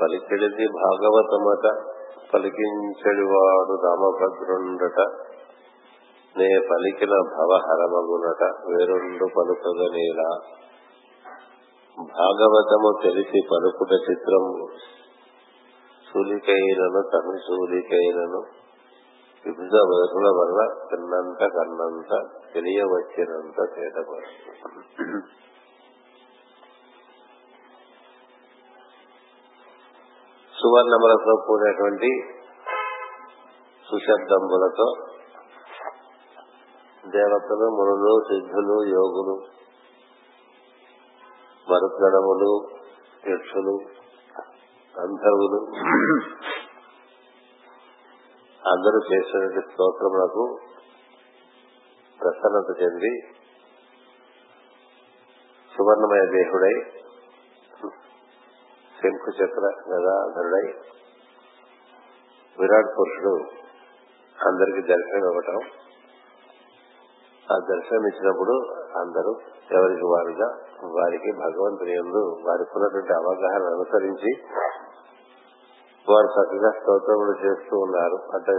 పలికెడిది భాగవతమట పలికించడివాడు రామభద్రుండట. నే పలికిన భవహరమగునట వేరుండు పలుకగనేలా భాగవతము తెలిసి పలుకుట చిత్రము. సూలికైనను తను సూలికైనను వివిధ వరుల వల్ల తిన్నంత కన్నంత తెలియవచ్చినంత తేటపడు సువర్ణములతో కూడినటువంటి సుశబ్దంబులతో దేవతలు మునులు సిద్ధులు యోగులు మరుగణములు యక్షులు గంధర్వులు అందరూ చేసినటువంటి స్తోత్రములకు ప్రసన్నత చెంది సువర్ణమయ దేహుడై శంకు చక్ర గదాధరుడై విరాట్ పురుషుడు అందరికి దర్శనం ఇవ్వటం. ఆ దర్శనం ఇచ్చినప్పుడు అందరూ ఎవరికి వారుగా వారికి భగవంతుని ఎందు వారికి ఉన్నటువంటి అవగాహన అనుసరించి వారు చక్కగా స్తోత్రములు చేస్తూ ఉన్నారు. అంటే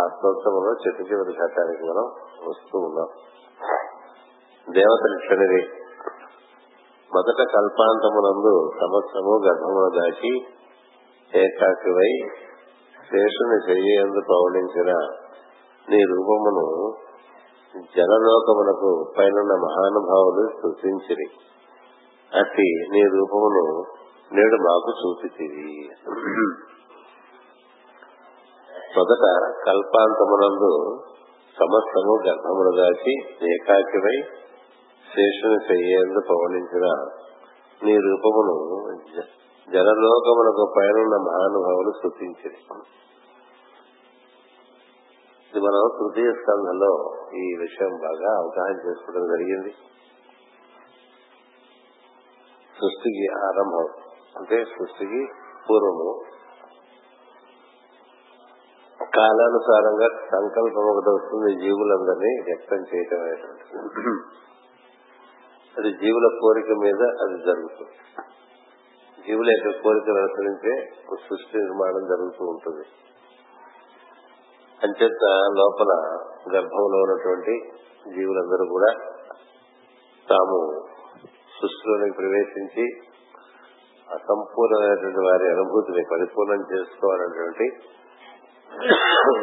ఆ స్తోత్రములో చెట్టు చివరి ఘట్టానికి మనం వస్తూ ఉన్నాం. దేవతలు క్షణిది మొదట కల్పాంతమునందు సంవత్సరము గర్భమును దాచి ఏకాకివై శేషుని చెయ్యేందు పౌడించిన నీ రూపమును జనలోకమునకు పైనున్న మహానుభావులు సూచించిరి అట్టి నీ రూపమును నేడు మాకు చూపితివి. మొదట కల్పాంతమునందు సమస్తము గర్భమును దాచి ఏకాకివై శేషుని చెయ్యేందు పవనించిన నీ రూపమును జనలోకములకు పైనున్న మహానుభావులు సూచించింది ఇది మనం తృతీయ స్కంధంలో ఈ విషయం బాగా అవగాహన చేసుకోవడం జరిగింది. సృష్టికి ఆరంభం అంటే సృష్టికి పూర్వము. కాలానుసారంగా సంకల్పం ఒకటి వస్తుంది జీవులందరినీ వ్యక్తం చేయటం అది జీవుల కోరిక మీద అది జరుగుతుంది. జీవుల యొక్క కోరికలు అనుసరించే సృష్టి నిర్మాణం జరుగుతూ ఉంటుంది. అంచేత లోపల గర్భంలో ఉన్నటువంటి జీవులందరూ కూడా తాము సృష్టిలోనికి ప్రవేశించి అసంపూర్ణమైనటువంటి వారి అనుభూతిని పరిపూర్ణం చేసుకోవాలనేటువంటి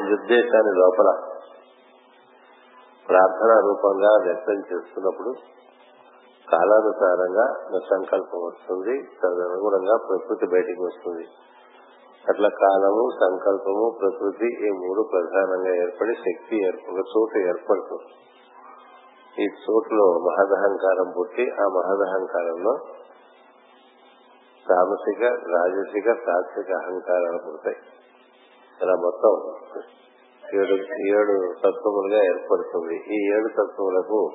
నిర్దేశాన్ని లోపల ప్రార్థనా రూపంగా వ్యక్తం చేస్తున్నప్పుడు కాలానుసారంగా సంకల్పం వస్తుంది. తదనుగుణంగా ప్రకృతి బయటికి వస్తుంది. అట్లా కాలము సంకల్పము ప్రకృతి ఈ మూడు ప్రధానంగా ఏర్పడి శక్తి ఒక చోటు ఏర్పడుతుంది. ఈ చోటులో మహదహంకారం పుట్టి ఆ మహదహంకారంలో తామసిక రాజసిక సాత్విక అహంకారాలు పుడతాయి. ఇలా మొత్తం ఏడు ఏడు తత్వములుగా ఏర్పడుతుంది. ఈ ఏడు తత్వములకు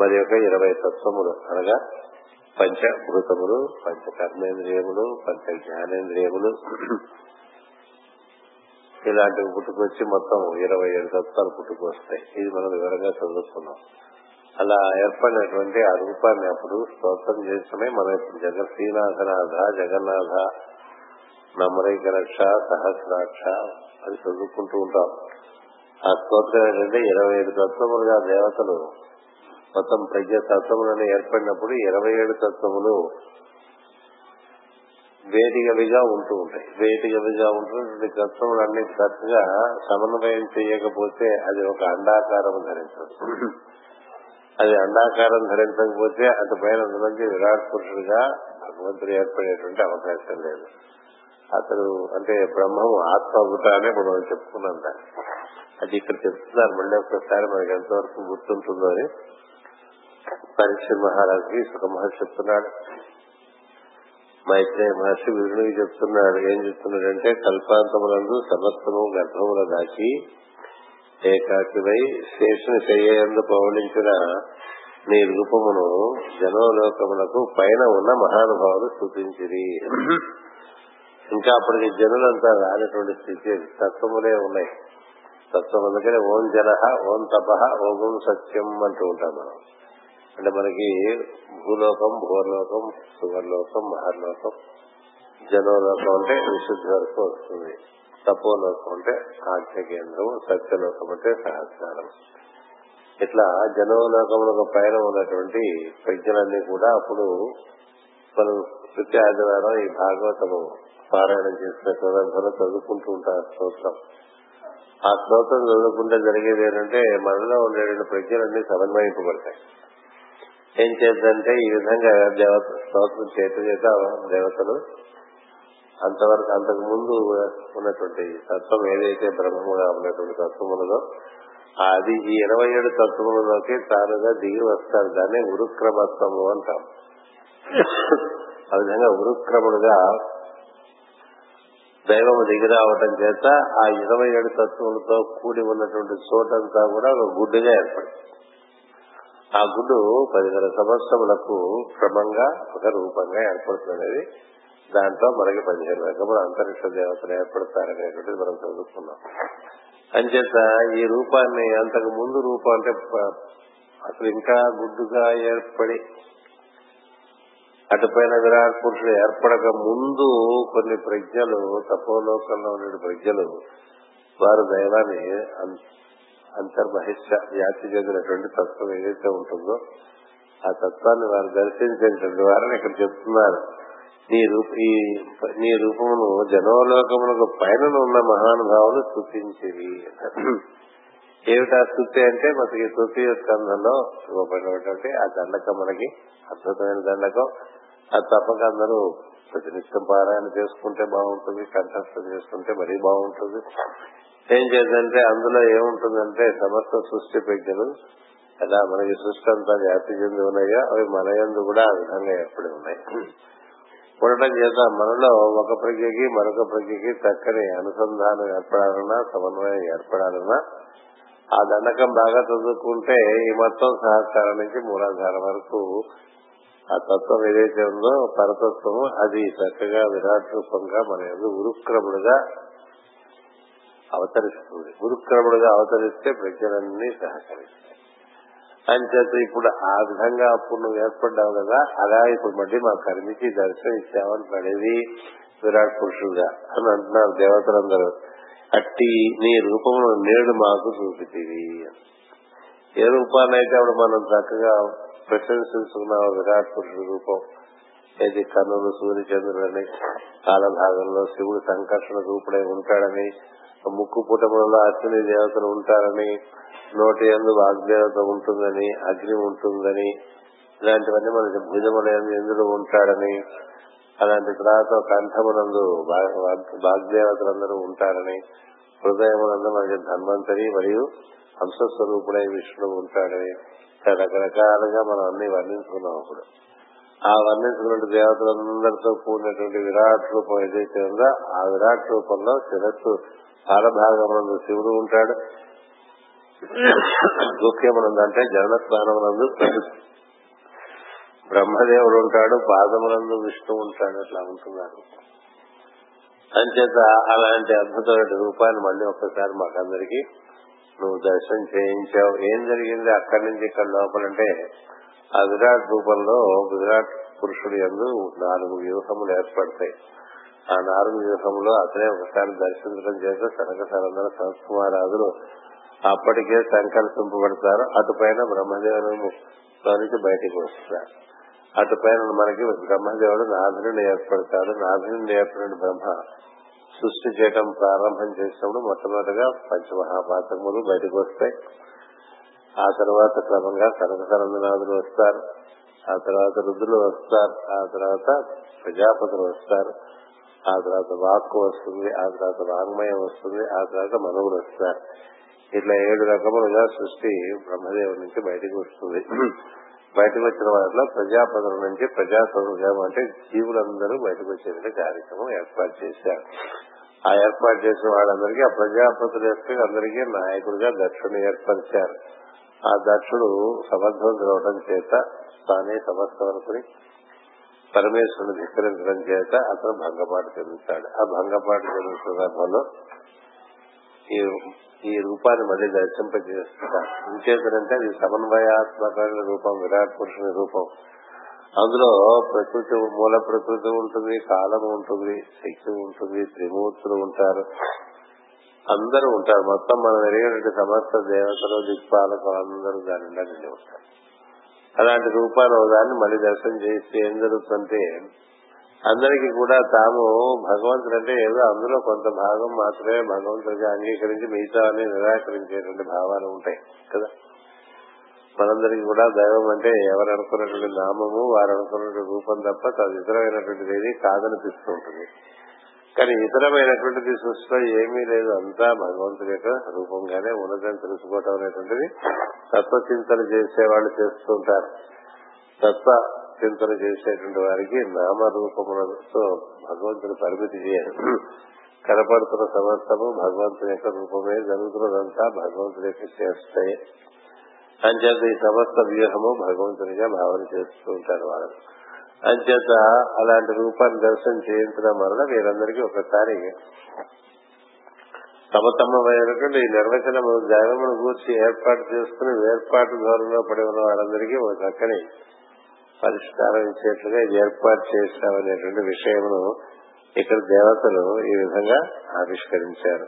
మరి యొక్క ఇరవై తత్వములు అనగా పంచభూతములు పంచ కర్మేంద్రియములు పంచ జ్ఞానేంద్రియములు ఇలాంటివి పుట్టుకొచ్చి మొత్తం ఇరవై ఏడు తత్వాలు పుట్టుకొస్తాయి. ఇది మనం వివరంగా చదువుకున్నాం. అలా ఏర్పడినటువంటి ఆ రూపాన్ని అప్పుడు స్తోత్రం చేస్తూనే మనం ఇప్పుడు జగ శ్రీనాథనాథ జగన్నాథ నమరైక రక్ష సహస్రాక్ష అని చదువుకుంటూ ఉంటాం. ఆ స్తోత్రం ఏంటంటే ఇరవై ఏడు తత్వములుగా దేవతలు మొత్తం ప్రజ తత్వములను ఏర్పడినప్పుడు ఇరవై ఏడు తత్వములు వేదికవిగా ఉంటూ ఉంటాయి. వేదికవిగా ఉంటున్నటువంటి తత్వములన్నీ చక్కగా సమన్వయం చేయకపోతే అది ఒక అండాకారం ధరించదు. అది అండాకారం ధరించకపోతే అటు పైన విరాట్ పురుషుడిగా భగవంతుడు ఏర్పడేటువంటి అవకాశం లేదు. అతడు అంటే బ్రహ్మము ఆత్మభూత అని ఇప్పుడు మనం చెప్పుకున్నాం దాన్ని. అది ఇక్కడ చెప్తున్నారు. మళ్ళీ ఒకసారి మనకి ఎంతవరకు గుర్తుంటుందో అని. పరీక్ష మహారాజుకి సుఖ మహర్షి చెప్తున్నాడు. మైత్రేయ మహర్షి విష్ణుకి చెప్తున్నాడు. ఏం చెప్తున్నాడంటే కల్పాంతములందు సమస్తము గర్భముల దాచి ఏకాకివై శేషుని చెయ్యందు పౌలించిన నీ రూపమును జనోలోకములకు పైన ఉన్న మహానుభావులు స్థుతించిరి. ఇంకా అప్పటికి జనులంతా రానటువంటి స్థితి తత్వములే ఉన్నాయి. తత్వం అందుకనే ఓం జన ఓం తప ఓం సత్యం అంటూ ఉంటాం మనం. అంటే మనకి భూలోకం భూలోకం శుభలోకం మహర్లోకం జనోలోకం అంటే విశుద్ధి వరకు వస్తుంది. తపోలోకం అంటే ఆజ్ఞ కేంద్రం సత్యలోకం అంటే సహస్రారం. ఇట్లా జనోలోకములకు పైన ఉన్నటువంటి ప్రజ్ఞలన్నీ కూడా అప్పుడు మనం ప్రతి ఆదివారం ఈ భాగవతము పారాయణం చేసిన సందర్భంలో చదువుకుంటూ ఉంటారు స్తోత్రం. ఆ స్తోత్రం చదువుకుంటే జరిగేది ఏంటంటే మనలో ఉండేటువంటి ప్రజ్ఞలన్నీ సమన్వయింపబడతాయి. ఏం చేద్దంటే ఈ విధంగా దేవత స్తోత్రం చేత చేత దేవతలు అంతవరకు అంతకు ముందు ఉన్నటువంటి తత్వం ఏదైతే బ్రహ్మముగా ఉన్నటువంటి తత్వములదో అది ఈ ఇరవై ఏడు తత్వములలోకి తానుగా దిగి వస్తారు. దాన్ని ఉరుక్రమత్వము అంటాం. ఆ విధంగా ఉరుక్రముడుగా దైవము దిగి రావటం చేత ఆ ఇరవై ఏడు తత్వములతో కూడి ఉన్నటువంటి చోటంతా కూడా ఒక గుడ్డుగా ఏర్పడింది ఆ గుడ్డు పదిహేను సంవత్సరములకు క్రమంగా ఒక రూపంగా ఏర్పడుతున్నది. దాంట్లో మనకి పదిహేను రకములు అంతరిక్ష దేవతలు ఏర్పడతారనేటువంటిది మనం చదువుకున్నాం. అంచేత ఈ రూపాన్ని అంతకు ముందు రూపం అంటే అసలు ఇంకా గుడ్డుగా ఏర్పడి అటుపైన విరాట్ పురుషుడు ఏర్పడక ముందు కొన్ని ప్రజ్ఞలు తపోలోకంలో ఉండే ప్రజ్ఞలు వారు దైవాన్ని అంతర్బహిష్ట వ్యాప్తి చెందినటువంటి తత్వం ఏదైతే ఉంటుందో ఆ తత్వాన్ని వారు దర్శించేటువంటి వారని ఇక్కడ చెప్తున్నారు. నీ రూప ఈ నీ రూపమును జనోలోకములకు పైన ఉన్న మహానుభావులు స్థుతించేవి ఏమిటా స్థుతి అంటే మనకి స్థుతి స్కంధంలో ఇవ్వబడినటువంటి ఆ దండకం మనకి అద్భుతమైన దండకం. అది తప్పక అందరూ ప్రతినిత్యం పారాయణ చేసుకుంటే బాగుంటుంది కంఠస్థం చేసుకుంటే మరీ బాగుంటుంది. ఏం చేద్దంటే అందులో ఏముంటుందంటే సమస్త సృష్టి ప్రజ్ఞలు ఎలా మనకి సృష్టి అంతా వ్యాప్తి చెంది ఉన్నాయో అవి మన యందు కూడా ఆ విధంగా ఏర్పడి ఉన్నాయి. ఉండటం చేత మనలో ఒక ప్రజ్ఞకి మరొక ప్రజ్ఞకి చక్కని అనుసంధానం ఏర్పడాలన్నా సమన్వయం ఏర్పడాలన్నా ఆ దండకం బాగా చదువుకుంటే ఈ మొత్తం సహకారం నుంచి మూలాధారం వరకు ఆ తత్వం ఏదైతే ఉందో పరతత్వము అది చక్కగా విరాట్ రూపంగా మన ఎందు ఉరుక్రముడుగా అవతరిస్తుంది. గురుక్రముడుగా అవతరిస్తే ప్రజలన్నీ సహకరిస్తాయి. అంచేత ఇప్పుడు ఆ విధంగా అప్పుడు నువ్వు ఏర్పడ్డావు కదా అలా ఇప్పుడు మళ్ళీ మా కనిపించి దర్శనం ఇచ్చావంటున్నాడు విరాట్ పురుషుడుగా అని అంటున్నారు దేవతలందరూ. అట్టి నీ రూపమును నేడు మాకు చూపితివి ఏ రూపాన్నైతే అప్పుడు మనం చక్కగా ప్రశంసిస్తున్నావు విరాట్ పురుషుడు రూపం. ఏది కన్నులు సూర్యచంద్రులని కాలభాగంలో శివుడు సంకర్షణ రూపుడై ఉంటాడని ముక్కు పుటములలో అశ్విని దేవతలు ఉంటారని నోటి ఎందు వాగ్దేవత ఉంటుందని అగ్ని ఉంటుందని ఇలాంటివన్నీ మనకి భుజముల ఎందులో ఇంద్రుడు ఉంటాడని అలాంటి తర్వాత కంఠమునందు వాగ్దేవతలందరూ ఉంటారని హృదయమునందు మనకి ధన్వంతరి మరియు హంసస్వరూపుడై విష్ణువు ఉంటాడని రకరకాలుగా మనం అన్ని వర్ణించుకున్నాం అప్పుడు. ఆ వర్ణించుకున్న దేవతలందరితో కూడినటువంటి విరాట్ రూపం ఏదైతే ఉందో ఆ విరాట్ రూపంలో శిరస్సు పాలభాగమునందు శివుడు ఉంటాడు. గుఖ్యమునందు అంటే జన స్థానమునందు బ్రహ్మదేవుడు ఉంటాడు పాదమునందు విష్ణు ఉంటాడు అట్లా ఉంటున్నారు. అంచేత అలాంటి అద్భుతమైన రూపాన్ని మళ్ళీ ఒక్కసారి మాకందరికి నువ్వు దర్శనం చేయించావు. ఏం జరిగింది అక్కడి నుంచి ఇక్కడ లోపలంటే ఆ విరాట్ రూపంలో విరాట్ పురుషుడు ఎందు నాలుగు వ్యూహములు ఏర్పడతాయి. ఆ నాలుగు వ్యూహంలో అతనే ఒకసారి దర్శించడం చేత సనక సరందర సంస్కుమారాదులు అప్పటికే సంకల్పింపబడతారు. అటుపైన బ్రహ్మదేవుని నుంచి బయటికి వస్తారు. అటుపైన మనకి బ్రహ్మదేవుడు నాథుని ఏర్పడతాడు. నాథుని ఏర్పడిన బ్రహ్మ సృష్టి చేయడం ప్రారంభం చేసినప్పుడు మొట్టమొదటిగా పంచమహాపాతములు బయటకు వస్తాయి. ఆ తర్వాత క్రమంగా కనకసరందనాథులు వస్తారు. ఆ తర్వాత రుద్రులు వస్తారు. ఆ తర్వాత ప్రజాపతులు వస్తారు. ఆ తర్వాత వాక్కు వస్తుంది ఆ తర్వాత వాంగ్మయం వస్తుంది ఆ తర్వాత మనవులు వస్తారు ఇట్లా ఏడు రకములుగా సృష్టి బ్రహ్మదేవుడి నుంచి బయటకు వస్తుంది. బయటకు వచ్చిన వాటిలో ప్రజాపతుల నుంచి ప్రజాస్వామ్యం అంటే జీవులందరూ బయటకు వచ్చేటువంటి కార్యక్రమం ఏర్పాటు చేశారు. ఆ ఏర్పాటు చేసిన వాళ్ళందరికీ ఆ ప్రజాపతుల యొక్క అందరికీ నాయకుడిగా దక్షుని ఏర్పరిచారు. ఆ దక్షుడు సమర్థవంతుడు అవడం చేత తానే సమస్త అనుకుని పరమేశ్వరుని ధిక్కరించడం చేత అతను భంగపాటు చెందుతాడు. ఆ భంగపాటు చెందిన సందర్భంలో ఈ ఈ రూపాన్ని మళ్ళీ దర్శింపజేస్తారు ఇంకేంటంటే అది సమన్వయాత్మకమైన రూపం విరాట్ పురుషుని రూపం. అందులో ప్రకృతి మూల ప్రకృతి ఉంటుంది కాలం ఉంటుంది శక్తి ఉంటుంది త్రిమూర్తులు ఉంటారు. అందరూ ఉంటారు. మొత్తం మనం ఎరిగినటువంటి సమస్త దేవతలు దిక్పాలకు అందరూ దాని నిండి ఉంటారు. అలాంటి రూపాలు దాన్ని మళ్ళీ దర్శనం చేస్తే ఏం జరుగుతుంటే అందరికీ కూడా తాము భగవంతుడు అంటే ఏదో అందులో కొంత భాగం మాత్రమే భగవంతుడికి అంగీకరించి మిగతా అని నిరాకరించేటువంటి భావాలు ఉంటాయి కదా? మనందరికీ కూడా దైవం అంటే ఎవరు అనుకున్నటువంటి నామము వారు అనుకున్నటువంటి రూపం తప్ప తదితరమైనటువంటిది ఏది కాదనిపిస్తూ ఉంటుంది. కానీ ఇతరమైనటువంటిది సృష్టిలో ఏమీ లేదు. అంతా భగవంతుడి యొక్క రూపంగానే ఉన్నదని తెలుసుకోవటం అనేటువంటిది తత్వచింతన చేసే వాళ్ళు చేస్తుంటారు. తత్వ చింతన చేసేటువంటి వారికి నామరూపములతో భగవంతుని పరిమితి చేయరు కనపడుతున్న సమస్తము భగవంతుని యొక్క రూపమే జరుగుతున్నదంతా భగవంతుని యొక్క చేస్తాయి అంచేత ఈ సమస్త వ్యూహము భగవంతునిగా భావన చేస్తూ ఉంటారు వాళ్ళు. అంచేత అలాంటి రూపాన్ని దర్శనం చేయించడం వలన వీరందరికీ ఒకసారి తమ తమమైనటువంటి ఈ నిర్వచనం దైవమును గూర్చి ఏర్పాటు చేసుకుని వేర్పాటు ధోరణిలో పడి ఉన్న వాళ్ళందరికీ ఒక చక్కని పరిష్కారం ఇచ్చేట్లుగా ఇది ఏర్పాటు చేశామనేటువంటి విషయమును ఇక్కడ దేవతలు ఈ విధంగా ఆవిష్కరించారు.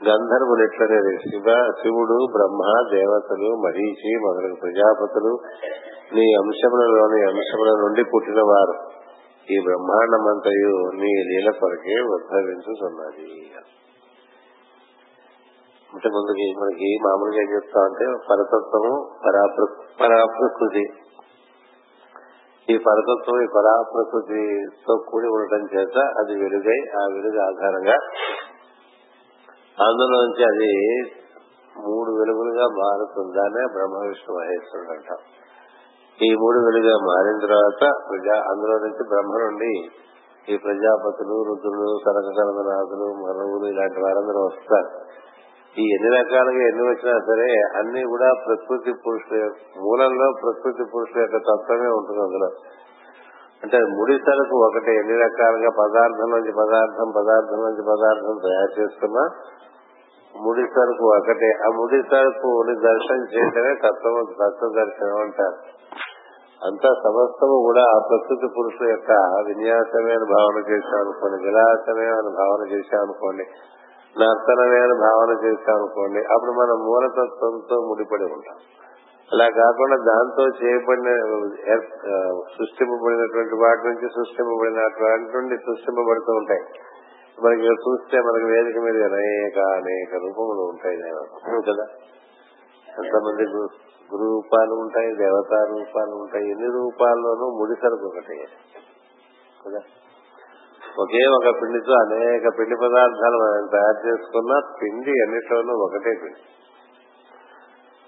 గంధర్వులు ఎట్లనేది? శివ శివుడు బ్రహ్మ దేవతలు మరీచి మొదలగు ప్రజాపతులు. నీ అంశములలోని అంశముల నుండి పుట్టిన వారు ఈ బ్రహ్మాండమంతయు నీ లీల కొరకే ఉద్భవించుతున్నది అంటే ముందుకి మనకి మామూలుగా ఏం చెప్తా అంటే పరతత్వము పరాప్రకృతి. ఈ పరతత్వం ఈ పరాప్రకృతితో కూడి ఉండటం చేత అది వెలుగై ఆ వెలుగు ఆధారంగా అందులోంచి అది మూడు వెలుగులుగా మారుతుందానే బ్రహ్మ విష్ణు మహేశ్వరుడు అంటాం ఈ మూడు వెలుగుగా మారిన తర్వాత ప్రజా అందులో నుంచి బ్రహ్మ నుండి ఈ ప్రజాపతులు రుద్రులు కనకకనకనాథులు మనవులు ఇలాంటి వారందరూ వస్తారు. ఈ ఎన్ని రకాలుగా ఎన్ని వచ్చినా సరే అన్ని కూడా ప్రకృతి పురుషుల మూలంలో ప్రకృతి పురుషుల యొక్క తత్వమే ఉంటుంది అందులో. అంటే ముడి సరుకు ఒకటి ఎన్ని రకాలుగా పదార్థం నుంచి పదార్థం పదార్థం నుంచి పదార్థం తయారు చేస్తున్నా ముడి సరుకు ఒకటే. ఆ ముడి సరుకుని దర్శనం చేయటమే తత్వ తత్వ దర్శనం అంటారు. అంతా సమస్తము కూడా ఆ ప్రకృతి పురుషుల యొక్క విన్యాసమే అని భావన చేశాం అనుకోండి విలాసమే అని భావన చేశాం అనుకోండి నర్తనమే అని భావన చేశాం అనుకోండి అప్పుడు మనం మూలతత్వంతో ముడిపడి ఉంటాం. అలా కాకుండా దాంతో చేయబడిన సృష్టింపబడినటువంటి వాటి నుంచి సృష్టింపబడినటువంటి నుండి సృష్టింపబడుతూ ఉంటాయి. మనకి చూస్తే మనకి వేదిక మీద అనేక అనేక రూపములు ఉంటాయి కదా. ఎంతమంది గురు రూపాలు ఉంటాయి దేవతా రూపాలు ఉంటాయి ఎన్ని రూపాల్లోనూ ముడిసరుకు ఒకటి కదా. ఒకే ఒక పిండితో అనేక పిండి పదార్థాలు మనం తయారు చేసుకున్న పిండి అన్నిట్లోనూ ఒకటే పిండి.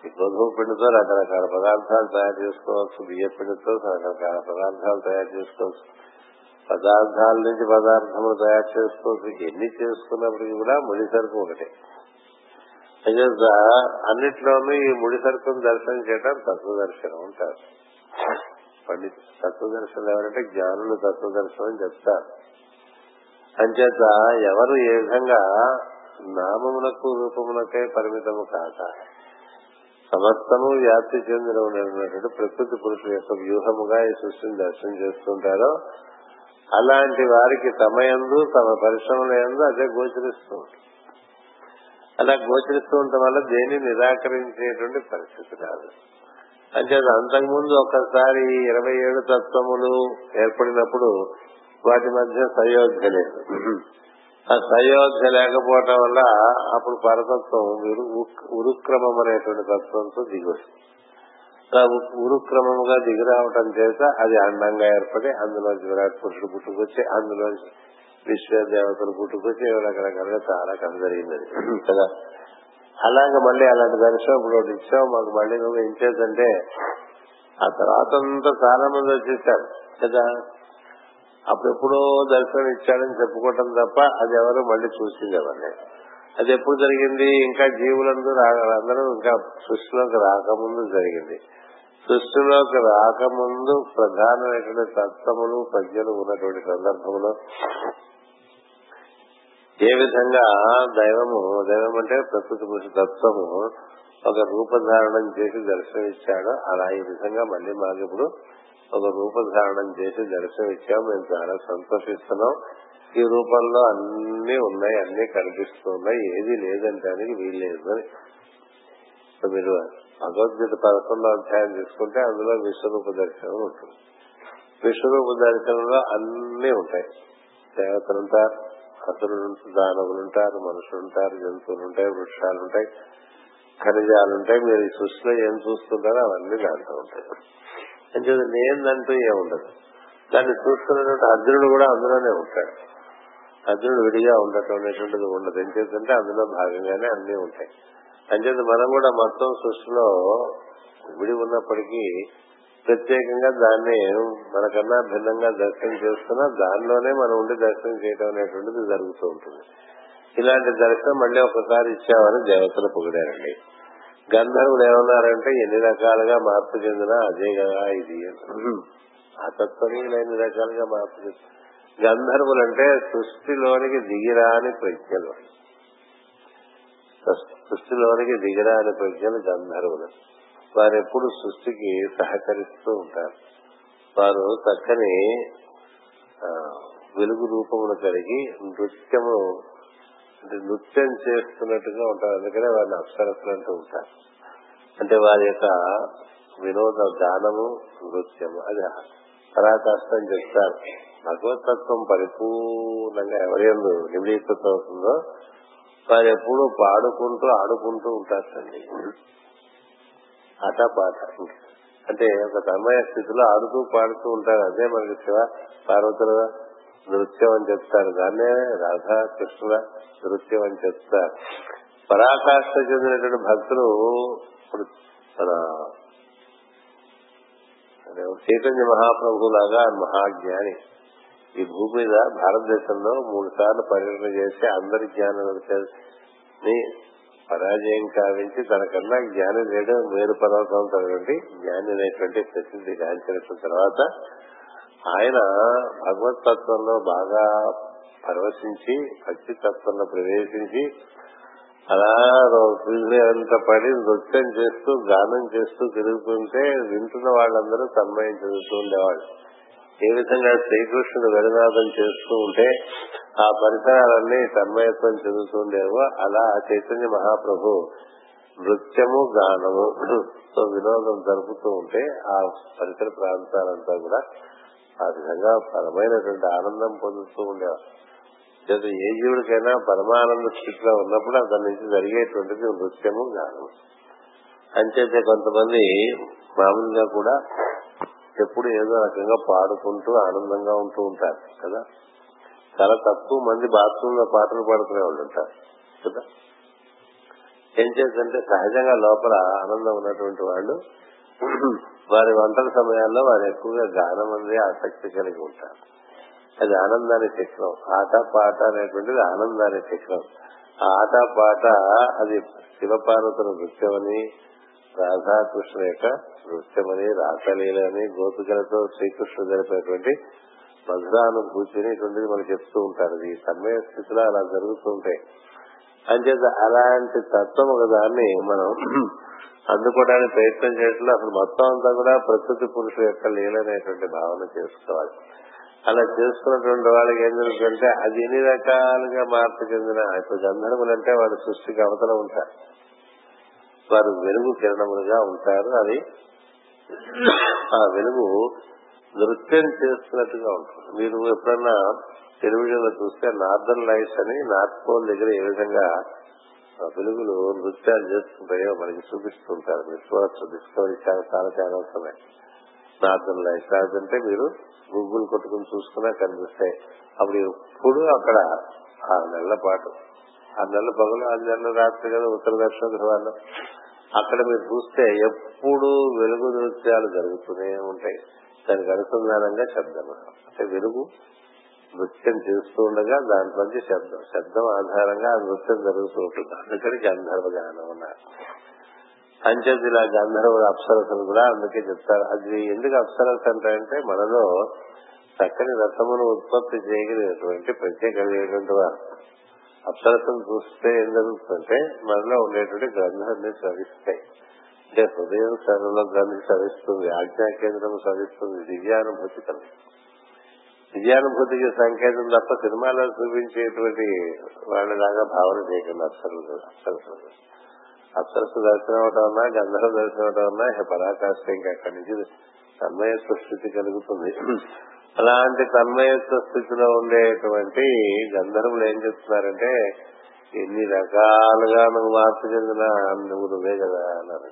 ఈ గోధుమ పిండితో రకరకాల పదార్థాలు తయారు చేసుకోవచ్చు బియ్య పిండితో రకరకాల పదార్థాలు తయారు చేసుకోవచ్చు. పదార్థాల నుంచి పదార్థములు తయారు చేసుకోవచ్చు ఎన్ని చేసుకున్నప్పటికీ కూడా ముడి సరుకు ఒకటే. అంచేత అన్నిట్లోనూ ఈ ముడి సరుకును దర్శనం చేయడం తత్వ దర్శనం అంటారు. పండిత తత్వ దర్శనం ఎవరంటే జ్ఞానులు తత్వ దర్శనం అని చెప్తారు. అంచేత ఎవరు ఏ విధంగా నామమునకు రూపమునకే పరిమితము కాక సమస్తము వ్యాప్తి చెందిన ఉన్నటువంటి ప్రకృతి పురుషుల యొక్క వ్యూహముగా ఈ సృష్టిని దర్శనం చేస్తుంటారో అలాంటి వారికి తమయందు తమ పరిశ్రమల ఎందు అదే గోచరిస్తూ ఉంటుంది. అలా గోచరిస్తూ ఉండటం వల్ల దేన్ని నిరాకరించేటువంటి పరిస్థితి రాదు. అంటే అంతకుముందు ఒకసారి ఇరవై ఏడు తత్వములు ఏర్పడినప్పుడు వాటి మధ్య సయోధ్య లేదు. ఆ సయోధ్య లేకపోవటం వల్ల అప్పుడు పరతత్వం ఉరుక్రమం అనేటువంటి తత్వంతో దిగొస్తుంది ఉరుక్రమముగా దిగిరావటం చేత అది అండంగా ఏర్పడి అందులోంచి విరాట్ పురుషుడు పుట్టుకొచ్చి అందులోంచి విశ్వదేవతలు పుట్టుకొచ్చి రకరకాలుగా చాలా కథ జరిగింది కదా? అలాగే మళ్ళీ అలాంటి దర్శనం ఇప్పుడు ఒకటి ఇచ్చావు మాకు మళ్ళీ నువ్వు ఏం చేద్దంటే ఆ తర్వాత అంతా చాలా మంది వచ్చేసారు. కదా? అప్పుడెప్పుడో దర్శనం ఇచ్చాడని చెప్పుకోవటం తప్ప అది ఎవరు మళ్ళీ చూసింది ఎవరిని అది ఎప్పుడు జరిగింది? ఇంకా జీవులందరూ అందరూ ఇంకా సృష్టిలోకి రాకముందు జరిగింది. సృష్టిలోకి రాకముందు ప్రధానమైనటువంటి తత్వములు ప్రజలు ఉన్నటువంటి సందర్భంలో ఏ విధంగా దైవము దైవం అంటే ప్రకృతి పురుష తత్వము ఒక రూపధారణం చేసి దర్శనమిచ్చాడో అలా ఈ విధంగా మళ్ళీ మాకు ఇప్పుడు ఒక రూపధారణం చేసి దర్శనం మేము చాలా సంతోషిస్తున్నాం. ఈ రూపంలో అన్ని ఉన్నాయి అన్ని కనిపిస్తున్నాయి ఏది లేదంటానికి వీల్లేదు అని మీరు భగవద్గీత పదకొండో అధ్యాయం తీసుకుంటే అందులో విశ్వరూప దర్శనం ఉంటుంది. విశ్వరూప దర్శనంలో అన్ని ఉంటాయి. దేవతలుంటారు ఉంటారు దానవులుంటారు మనుషులుంటారు దానవులు ఉంటారు మనుషులు ఉంటారు జంతువులు ఉంటాయి వృక్షాలు ఉంటాయి ఖనిజాలు ఉంటాయి మీరు ఈ సృష్టిలో ఏం చూస్తుంటారో అవన్నీ దాంట్లో ఉంటాయి. అంటే నేనంటూ ఏముండదు దాన్ని చూస్తున్నటువంటి అర్జునుడు కూడా అందులోనే ఉంటాడు. అర్జునుడు విడిగా ఉండటం అనేటువంటిది ఉండదు. ఏం చేస్తుంటే అందులో భాగంగానే అన్ని ఉంటాయి. అంచేది మనం కూడా మొత్తం సృష్టిలో విడి ఉన్నప్పటికీ ప్రత్యేకంగా దాన్ని మనకన్నా భిన్నంగా దర్శనం చేస్తున్నా దానిలోనే మనం ఉండి దర్శనం చేయడం అనేటువంటిది జరుగుతూ ఉంటుంది. ఇలాంటి దర్శనం మళ్ళీ ఒకసారి ఇచ్చామని దేవతలు పొగిడారండి. గంధర్వులు ఏమన్నారంటే ఎన్ని రకాలుగా మార్పు చెందినా అదే కదా ఇది ఆ తత్వనీయులు ఎన్ని రకాలుగా మార్పు చెంది గంధర్వులు అంటే సృష్టిలోనికి దిగిరాని ప్రజ్ఞలు. సృష్టిలోనికి దిగరాని ప్రజ్ఞలు గంధర్వులు. వారు ఎప్పుడు సృష్టికి సహకరిస్తూ ఉంటారు. వారు చక్కని వెలుగు రూపమును కలిగి నృత్యము అంటే నృత్యం చేస్తున్నట్టుగా ఉంటారు. అందుకనే వారిని అప్సరస్సులు అంటూ ఉంటారు. అంటే వారి యొక్క వినోద గానము నృత్యము అది పరాకాష్టం చెప్తారు. భగవతత్వం పరిపూర్ణంగా ఎవరి ఎందు నిమిడీకృతం అవుతుందో వారు ఎప్పుడు పాడుకుంటూ ఆడుకుంటూ ఉంటారండి. ఆట పాట. అంటే ఒక తన్మయ స్థితిలో ఆడుతూ పాడుతూ ఉంటారు. అదే మనకి శివ పార్వతుల నృత్యం అని చెప్తారు. దాన్నే రాధా కృష్ణుల నృత్యం అని చెప్తారు. పరాకాష్ట చెందినటువంటి భక్తులు ఇప్పుడు మన చైతన్య మహాప్రభు లాగా మహాజ్ఞాని. ఈ భూమి మీద భారతదేశంలో మూడు సార్లు పర్యటన చేసి అందరి జ్ఞానం పరాజయం కావించి తనకన్నా జ్ఞానం లేడు మేరు పర్వతం జ్ఞాని అనేటువంటి ప్రసిద్ధి గాంచిన తర్వాత ఆయన భగవత్ తత్వంలో బాగా పరవశించి భక్తి తత్వంలో ప్రవేశించి అలా అంత పడి నృత్యం చేస్తూ గానం చేస్తూ తిరుగుతుంటే వింటున్న వాళ్ళందరూ తన్మయం చెందుతూ ఉండేవాళ్ళు. ఏ విధంగా శ్రీకృష్ణుడు వెలునాదం చేస్తూ ఉంటే ఆ పరిసరాలన్నీ తన్మయత్వం చెందుతుండేవో అలా చైతన్య మహాప్రభు నృత్యము గానము సో వినోదం జరుపుతూ ఉంటే ఆ పరిసర ప్రాంతాలంతా కూడా ఆ విధంగా పరమైనటువంటి ఆనందం పొందుతూ ఉండేవారు. లేదా ఏ జీవుడికైనా పరమానంద స్థితిలో ఉన్నప్పుడు అతని నుంచి జరిగేటువంటిది నృత్యము గానం అంచేతే కొంతమంది మామూలుగా కూడా ఎప్పుడు ఏదో రకంగా పాడుకుంటూ ఆనందంగా ఉంటూ ఉంటారు కదా? చాలా తక్కువ మంది బాత్రూమ్లో పాటలు పాడుకునే వాళ్ళు ఉంటారు కదా? ఏం చేద్దంటే సహజంగా లోపల ఆనందం ఉన్నటువంటి వాళ్ళు వారి వంటల సమయాల్లో వారు ఎక్కువగా గానం అనేది ఆసక్తి కలిగి ఉంటారు. అది ఆనందాన్ని చక్రం ఆట పాట అనేటువంటిది ఆనందాన్ని చక్రం ఆట పాట అది శివపార్వతుల అని రాధాకృష్ణ యొక్క నృత్యమని రాసలీలని గోపికలతో శ్రీకృష్ణుడు జరిపేటువంటి మధురానుభూతిని ఇటువంటిది మనకు చెప్తూ ఉంటారు. ఈ సమయ స్థితిలో అలా జరుగుతుంటాయి అంచేత అలాంటి తత్వం ఒక దాన్ని మనం అందుకోవడానికి ప్రయత్నం చేయట్లేదు అసలు మొత్తం అంతా కూడా ప్రకృతి పురుషుల యొక్క లీలనేటువంటి భావన చేసుకోవాలి. అలా చేసుకున్నటువంటి వాళ్ళకి ఏం జరుగుతుందంటే అది ఎన్ని రకాలుగా మార్పు చెందిన ఇప్పుడు గంధర్వులు అంటే వాళ్ళు సృష్టికి అవతల ఉంటారు. వారు వెలుగు కిరణములుగా ఉంటారు. అది ఆ వెలుగు నృత్యం చేస్తున్నట్టుగా ఉంటుంది. మీరు ఎప్పుడన్నా టెలివిజన్లో చూస్తే నార్దర్న్ లైట్స్ అని నార్త్ పోల్ దగ్గర ఏ విధంగా వెలుగులు నృత్యాలు చేస్తుంటాయో మనకి చూపిస్తుంటారు. మీరు చూడొచ్చు. డిస్కవరీ చాలా చాలా ఛానల్స్ ఉన్నాయి. నార్దర్న్ లైట్స్ లేదంటే మీరు గూగుల్ కొట్టుకుని చూసుకున్నా కనిపిస్తాయి. అప్పుడు ఎప్పుడు అక్కడ ఆ నెలల పాటు ఆ నెల పగలు ఆ నెల రాత్రి కదా ఉత్తర దక్షిణ ధ్రువాల్లో. అక్కడ మీరు చూస్తే ఎప్పుడు వెలుగు నృత్యాలు జరుగుతూనే ఉంటాయి. దానికి అనుసంధానంగా శబ్దం అంటే వెలుగు నృత్యం చేస్తూ ఉండగా దాంట్లోంచి శబ్దం. శబ్దం ఆధారంగా ఆ నృత్యం జరుగుతూ ఉంటుంది. అందుకని గంధర్వ గానం అన్నారు. అంచేది ఇలా గంధర్వ అప్సరసలు కూడా అందుకే చెప్తారు. అది ఎందుకు అప్సరస అంటే మనలో చక్కని రసమును ఉత్పత్తి చేయగలిగినటువంటి ప్రత్యేకమైనటువంటి వారు అప్సరసం చూస్తే ఏం జరుగుతుందంటే మనలో ఉండేటువంటి గ్రంథాన్ని స్రవిస్తాయి అంటే హృదయం సరళ గ్రంథి సవిస్తుంది ఆజ్ఞా కేంద్రం సవిస్తుంది దివ్యానుభూతి కలుగుతుంది దివ్యానుభూతికి సంకేతం తప్ప సినిమాలో చూపించేటువంటి వాళ్ళలాగా భావన చేయకుండా అప్సరసు అప్సరసు అప్సరసు దర్శనం అవటం అన్నా గంధర్వ దర్శనం అవటం అన్నా పరాకాష్ట ఇంకా అక్కడి నుంచి తన్మయత్వ స్థితి కలుగుతుంది. అలాంటి తన్మయత్వ స్థితిలో ఉండేటువంటి గంధర్వులు ఏం చెప్తున్నారంటే ఎన్ని రకాలుగా నువ్వు మార్పు చెందిన నువ్వు నువ్వే కదా అన్నారు.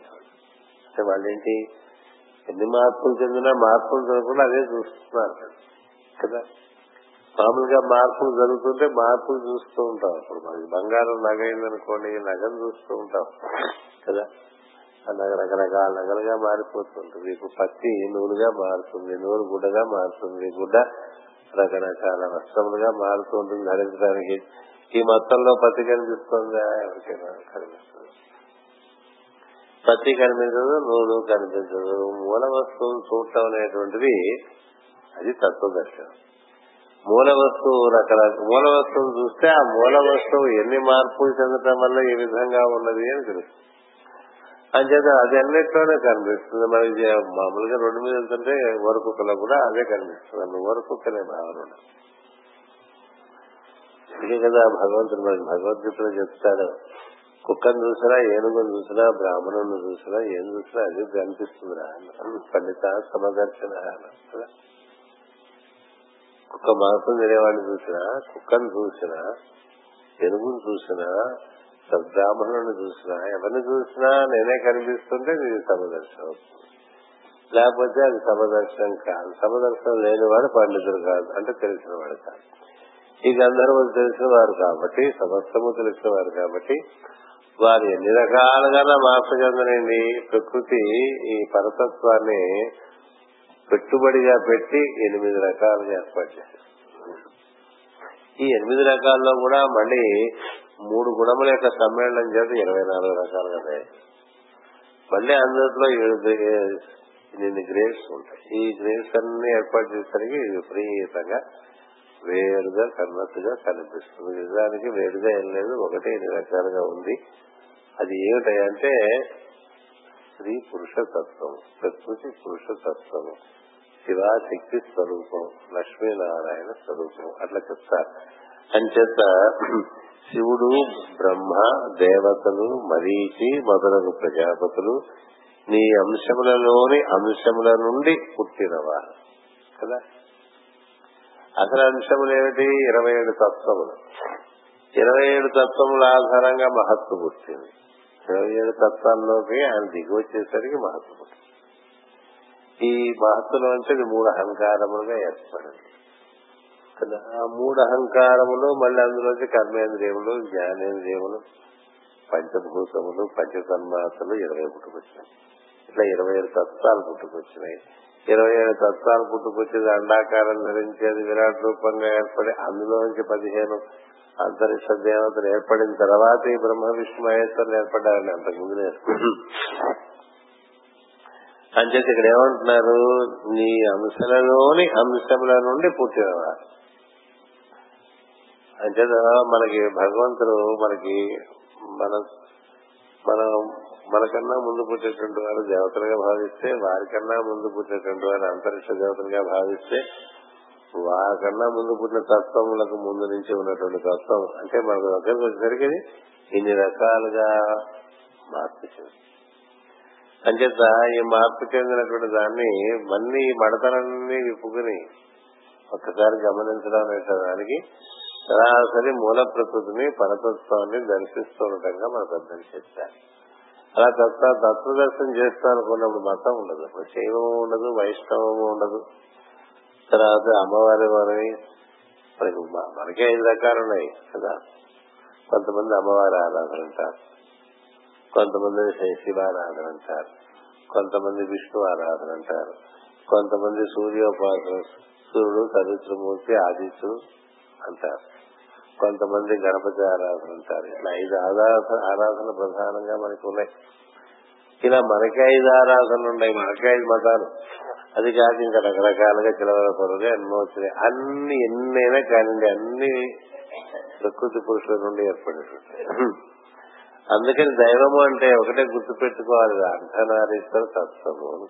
అంటే వాళ్ళేంటి? ఎన్ని మార్పులు చెందినా మార్పులు జరగకుండా అదే చూస్తున్నారు కదా. మామూలుగా మార్పులు జరుగుతుంటే మార్పులు చూస్తూ ఉంటాం. ఇప్పుడు మనకి బంగారం నగ అయిందనుకోండి నగను చూస్తూ ఉంటాం. కదా? రకరకాల నగలుగా మారిపోతుంటుంది ఇప్పుడు పత్తి నూలుగా మారుతుంది నూలు గుడ్డగా మారుతుంది. గుడ్డ రకరకాల వస్త్రములుగా మారుతూ ఉంటుంది. ధరించడానికి ఈ మొత్తంలో పత్తి కనిపిస్తుందా ఎవరికైనా కనిపిస్తుంది. పత్తి కనిపించదు నూలు కనిపించదు. మూల వస్తువులు చూడటం అనేటువంటిది అది తత్వదర్శనం. మూల వస్తువు రకరకాల మూల వస్తువును చూస్తే ఆ మూల వస్తువు ఎన్ని మార్పులు చెందటం వల్ల ఏ విధంగా ఉన్నది అని తెలుస్తుంది. అంచేత అది అన్నిట్లోనే కనిపిస్తుంది. మనకి మామూలుగా రోడ్డు మీద వెళ్తుంటే వరకుక్కలో కూడా అదే కనిపిస్తుంది. వరకుక్కనే భావన. ఉండదు. ఇదే కదా భగవంతుడు మనకి భగవద్గీతలో చెప్తాడు. కుక్కను చూసినా ఏనుగును చూసినా బ్రాహ్మణుని చూసినా ఏం చూసినా అది కనిపిస్తుందిరా పండిత సమదర్శన కుక్క మాంసం తినేవాడిని చూసినా కుక్కను చూసినా ఎనుగును చూసినా సద్బ్రాహ్మణుని చూసినా ఎవరిని చూసినా నేనే కనిపిస్తుంటే ఇది సమదర్శనం అవుతుంది లేకపోతే అది సమదర్శనం కాదు. సమదర్శనం లేనివాడు పండితుడు కాదు అంటే తెలిసిన వాడు కాదు. ఈ గంధర్వులు తెలిసిన వారు కాబట్టి సమస్తము తెలిసిన వారు కాబట్టి వారు ఎన్ని రకాలుగా మార్పు చెందనండి ప్రకృతి ఈ పరతత్వాన్ని పెట్టుబడిగా పెట్టి ఎనిమిది రకాలుగా ఏర్పాటు చేశారు. ఈ ఎనిమిది రకాల్లో కూడా మళ్ళీ మూడు గుణముల యొక్క సమ్మేళనం చేత ఇరవై నాలుగు రకాలుగా తయారు మళ్ళీ అందులో ఏడు ఇన్ని గ్రేడ్స్ ఉంటాయి. ఈ గ్రేడ్స్ అన్ని ఏర్పాటు చేసరికి విపరీతంగా వేరుగా కన్నట్టుగా కనిపిస్తుంది. నిజానికి వేరుగా ఏం లేదు ఒకటే ఇన్ని రకాలుగా ఉంది. అది ఏమిటంటే స్త్రీ పురుష తత్వం ప్రకృతి పురుష తత్వము శివాశక్తి స్వరూపం లక్ష్మీనారాయణ స్వరూపం అట్లా చెప్తారు. అంచేత శివుడు బ్రహ్మ దేవతలు మరీచి మొదలగు ప్రజాపతులు నీ అంశములలోని అంశముల నుండి పుట్టినవారు. కదా? అసలు అంశములు ఏమిటి ఇరవై ఏడు తత్వములు. ఇరవై ఏడు తత్వముల ఆధారంగా మహత్తు పుట్టింది. ఇరవై ఏడు తత్వాల్లోకి ఆయన దిగి వచ్చేసరికి మహత్తు పుట్టింది. ఈ మహత్తులోంచి మూడు అహంకారములుగా ఏర్పడింది. కదా ఆ మూడు అహంకారములు మళ్ళీ అందులోంచి కర్మేంద్రియములు జ్ఞానేంద్రియములు పంచభూతములు పంచతన్మాతలు ఇరవై పుట్టుకొచ్చినాయి ఇట్లా ఇరవై ఏడు తత్వాలు పుట్టుకొచ్చినాయి. ఇరవై ఏడు తత్వాలు పుట్టుకొచ్చేది అండాకారం ధరించేది విరాట్ రూపంగా ఏర్పడి అందులోంచి పదిహేను అంతరిక్ష దేవతలు ఏర్పడిన తర్వాత ఈ బ్రహ్మ విష్ణు మహేశ్వరులు ఏర్పడ్డారని అంతకుముందు అంచేత ఇక్కడ ఏమంటున్నారు? నీ అంశలలోని అంశముల నుండి పుట్టినవారు. అంటే మనకి భగవంతుడు మనకి మన మనం మనకన్నా ముందు పుట్టేటువంటి వారు దేవతలుగా భావిస్తే వారికన్నా ముందు పుట్టేటువంటి వారు అంతరిక్ష దేవతలుగా భావిస్తే వారికన్నా ముందు పుట్టిన తత్వములకు ముందు నుంచి ఉన్నటువంటి తత్వం. అంటే మనకు దగ్గరకు వచ్చేసరికి ఇన్ని రకాలుగా మార్పు చెంది. అంచేత ఈ మార్పు చెందినటువంటి దాన్ని మళ్ళీ మడతలన్నీ విప్పుకుని ఒక్కసారి గమనించడం అనే దానికి సరాసరి మూల ప్రకృతిని పరతత్వాన్ని దర్శిస్తూ ఉండటంగా మనకు అర్థం చేశారు అలా తత్వ తత్వదర్శనం చేస్తాం అనుకున్నప్పుడు మతం ఉండదు. శైవము ఉండదు వైష్ణవము ఉండదు. తర్వాత అమ్మవారి వారిని మనకి మనకే ఐదు రకాలు ఉన్నాయి కదా. కొంతమంది అమ్మవారి ఆరాధన అంటారు. కొంతమంది శివారాధన అంటారు. కొంతమంది విష్ణు ఆరాధన అంటారు. కొంతమంది సూర్యోపాసన సూర్యుడు సవిత్రమూర్తి ఆదిత్యుడు అంటారు. కొంతమంది గణపతి ఆరాధన అంటారు. ఇట్లా ఐదు ఆరాధన ఆరాధన ప్రధానంగా మనకి ఉన్నాయి. ఇలా మనకే ఐదు ఆరాధనలు ఉన్నాయి. మనకే ఐదు మతాలు. అది కాక ఇంకా రకరకాలుగా చిలవల పొరగా ఎన్నో వచ్చినాయి. అన్ని ఎన్నైనా కానివ్వండి అన్ని ప్రకృతి పురుషుల నుండి ఏర్పడేటువంటి అందుకని దైవము అంటే ఒకటే గుర్తు పెట్టుకోవాలి అర్ధనారీశ్వర తత్వము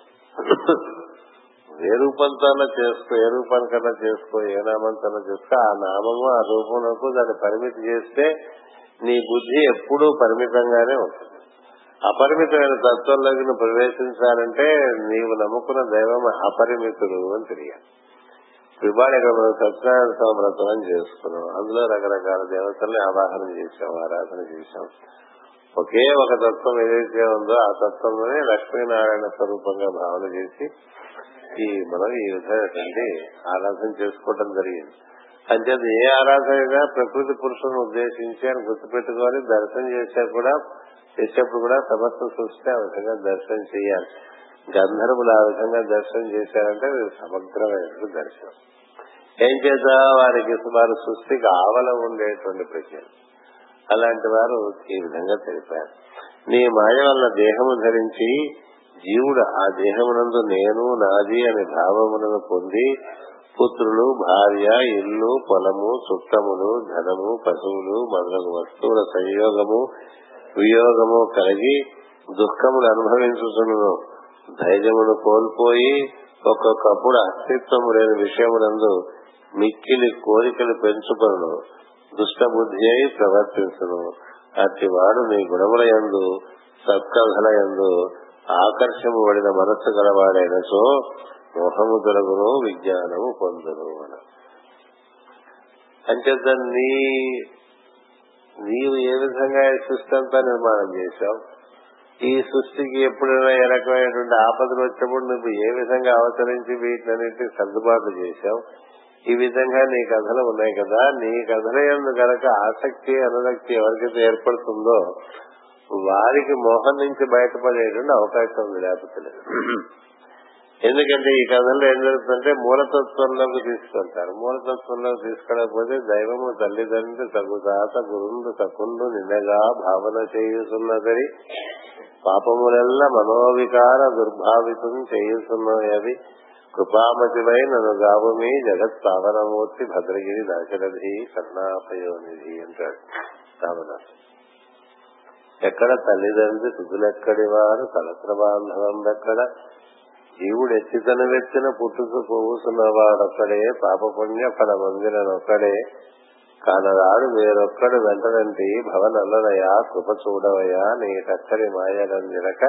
ఏ రూపంతో చేసుకో ఏ రూపానికన్నా చేసుకో ఏ నామంతో చేసుకో ఆ నామము ఆ రూపంలో దాన్ని పరిమితి చేస్తే నీ బుద్ధి ఎప్పుడూ పరిమితంగానే ఉంటుంది. అపరిమితమైన తత్వంలోకి నువ్వు ప్రవేశించాలంటే నీవు నమ్ముకున్న దైవం అపరిమితుడు అని తెలియాలి. ఇవాళ ఇక్కడ మనం సత్యనారాయణ స్వామి వ్రతం అని చేసుకున్నాం. అందులో రకరకాల దేవతల్ని ఆవాహన చేశాం ఆరాధన చేశాం. ఒకే ఒక తత్వం ఏదైతే ఉందో ఆ తత్వంలోనే లక్ష్మీనారాయణ స్వరూపంగా భావన చేసి ఈ మనం ఈ విధమైనటువంటి ఆరాధన చేసుకోవడం జరిగింది. అంచేత ఏ ఆరాధనైనా ప్రకృతి పురుషులను ఉద్దేశించి అని గుర్తుపెట్టుకోవాలి దర్శనం చేసా కూడా చేసేప్పుడు కూడా సమస్త సృష్టి ఆ విధంగా దర్శనం చేయాలి. గంధర్వులు ఆ విధంగా దర్శనం చేశారంటే సమగ్రమైన సమగ్రమైనటువంటి దర్శనం. ఏం చేత వారికి వారి సృష్టికి ఆవల ఉండేటువంటి ప్రజలు అలాంటి వారు ఈ విధంగా తెలిపారు. నీ మాయ వల్ల దేహము ధరించి జీవుడు ఆ దేహమునందు నేను నాది అనే భావములను పొంది పుత్రులు భార్య ఇల్లు పొలము చుట్టములు ధనము పశువులు మొదలగు వస్తువుల సంయోగము వియోగము కలిగి దుఃఖములు అనుభవించుతును ధైర్యమును కోల్పోయి ఒక్కొక్కప్పుడు అస్తిత్వము లేని విషయమునందు మిక్కిలి కోరికలు పెంచుకొను దుష్టబుద్ధి అయి ప్రవర్తించును. అట్టివాడు నీ గుణముల యందు సత్కథల యందు ఆకర్షింపబడిన మనస్సు గలవాడైనచో మోహము దొరకును విజ్ఞానము పొందును మన అంటే నీ నీవు ఏ విధంగా సృష్టి అంతా నిర్మాణం చేశావు? ఈ సృష్టికి ఎప్పుడైనా ఏ రకమైనటువంటి ఆపదలు వచ్చినప్పుడు నువ్వు ఏ విధంగా అవతరించి వీటినన్నింటినీ సర్దుబాటు చేశావు? ఈ విధంగా నీ కథలు ఉన్నాయి కదా నీ కథల ఎందు గనక ఆసక్తి అనురక్తి ఎవరికైతే ఏర్పడుతుందో వారికి మోహం నుంచి బయటపడేటువంటి అవకాశం ఉంది లేకపోతే. ఎందుకంటే ఈ కథల్లో ఏం జరుగుతుందంటే మూలతత్వంలోకి తీసుకెళ్తారు మూలతత్వంలోకి తీసుకెళ్ళకపోతే దైవము తల్లిదండ్రి తగుదాత గురుండు తకుండు నిన్నగా భావన చేయుతున్నదని పాపములెల్లా మనోవికార దుర్భావితం చేయుతున్నది కృపామతివై నన్ను గావమి జగత్ పావనమూర్తి భద్రగిరి దాశరథి కర్ణాపయోనిధి అంటాడు. రామదాసు ఎక్కడ తల్లిదండ్రి తుదులెక్కడి వారు కలత్ర బాంధవం ఎక్కడ? జీవుడు ఎత్తితను వెచ్చిన పుట్టుకు పోవుతున్నవాడొక్కడే పాపపుణ్య ఫల మందిరనొక్కడే కానరాడు వేరొక్కడు వెంటనంటి భవనల్లనయా కృప చూడవయా నీటక్కడి మాయనందిరక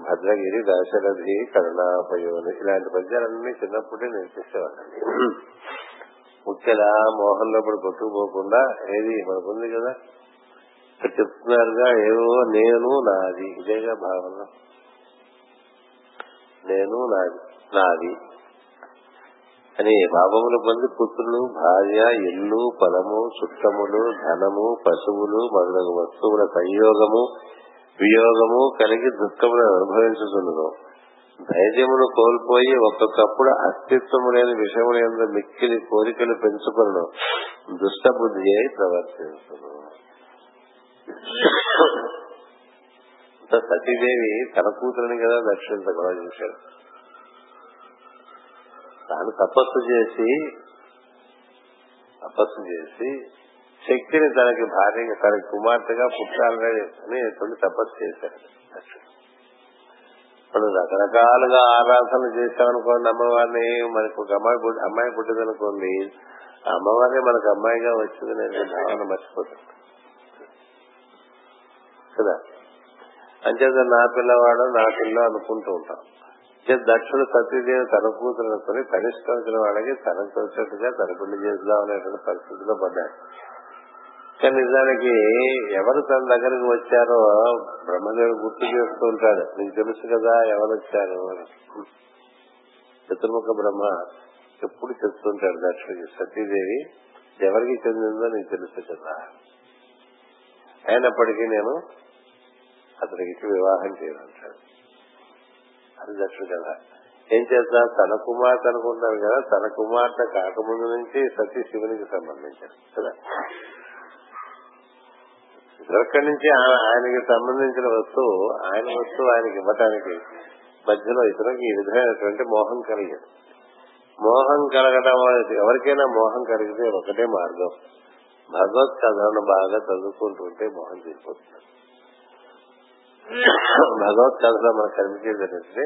భద్రగిరి దాశరథి కరుణాపయోని. ఇలాంటి పద్యాలన్నీ చిన్నప్పుడే నేర్పిస్తేవాళ్ళండి. ముఖ్యలా మోహన్ ఇప్పుడు కొట్టుకుపోకుండా ఏది మనకుంది కదా? చెప్తున్నారుగా ఏవో నేను నాది. ఇదేగా భావన. నేను నాది నాది. అని భావములు పొంది పుత్రులు భార్య ఇల్లు పొలము చుట్టములు ధనము పశువులు మొదలగు వస్తువుల సంయోగము వియోగము కలిగి దుఃఖములను అనుభవించుతున్నను ధైర్యమును కోల్పోయి ఒక్కొక్కప్పుడు అస్తిత్వము లేని విషయముల మిక్కిలి కోరికలు పెంచుకును దుష్టబుద్ధి అయి ప్రవర్తించును. సతీదేవి తన కూతురని కదా దక్షిణ కూడా చూశాడు. తాను తపస్సు చేసి తపస్సు చేసి శక్తిని తనకి భార్యగా తనకి కుమార్తెగా పుట్టాలని అని తపస్సు చేశాడు. ఇప్పుడు రకరకాలుగా ఆరాధన చేశామనుకోండి అమ్మవారిని మనకు ఒక అమ్మాయి అమ్మాయి పుట్టిందనుకోండి ఆ అమ్మవారిని మనకు అమ్మాయిగా వచ్చింది నేను భావన మర్చిపోతాను. కదా? అంచేత నా పిల్లవాడు నా పిల్ల అనుకుంటూ ఉంటాం. దక్షుడు సత్యదేవి తన కూతురు అనుకుని కనిష్ఠించిన వాళ్ళకి తనకు వచ్చినట్టుగా తన పెళ్ళి చేద్దాం అనేటువంటి పరిస్థితిలో పడ్డాడు. కానీ నిజానికి ఎవరు తన దగ్గరకు వచ్చారో బ్రహ్మదేవుడు గుర్తు చేస్తూ ఉంటాడు. నీకు తెలుసు కదా ఎవరు వచ్చారు? అని. చతుర్ముఖ బ్రహ్మ ఎప్పుడు చెప్తుంటాడు దక్షుడికి సతీదేవి ఎవరికి చెందిందో నీకు తెలుసు కదా. అయినప్పటికీ నేను అతనికి వివాహం చేయాలంటాడు అది దక్షుడు కదా. ఏం చేస్తా తన కుమార్తె అనుకుంటారు కదా తన కుమార్తె కాకముందు నుంచి సతీ శివునికి సంబంధించారు కదా. ఇక్కడి నుంచి ఆయనకి సంబంధించిన వస్తువు ఆయన వస్తువు ఆయనకి ఇవ్వటానికి మధ్యలో ఇతరులకు ఈ విధమైనటువంటి మోహం కలిగదు. మోహం కలగడం ఎవరికైనా మోహం కలిగితే ఒకటే మార్గం. భగవత్ కథను బాగా చదువుకుంటుంటే మోహం తీరిపోతుంది. భగవత్ కథలో మనకు కనిపించేది ఏంటంటే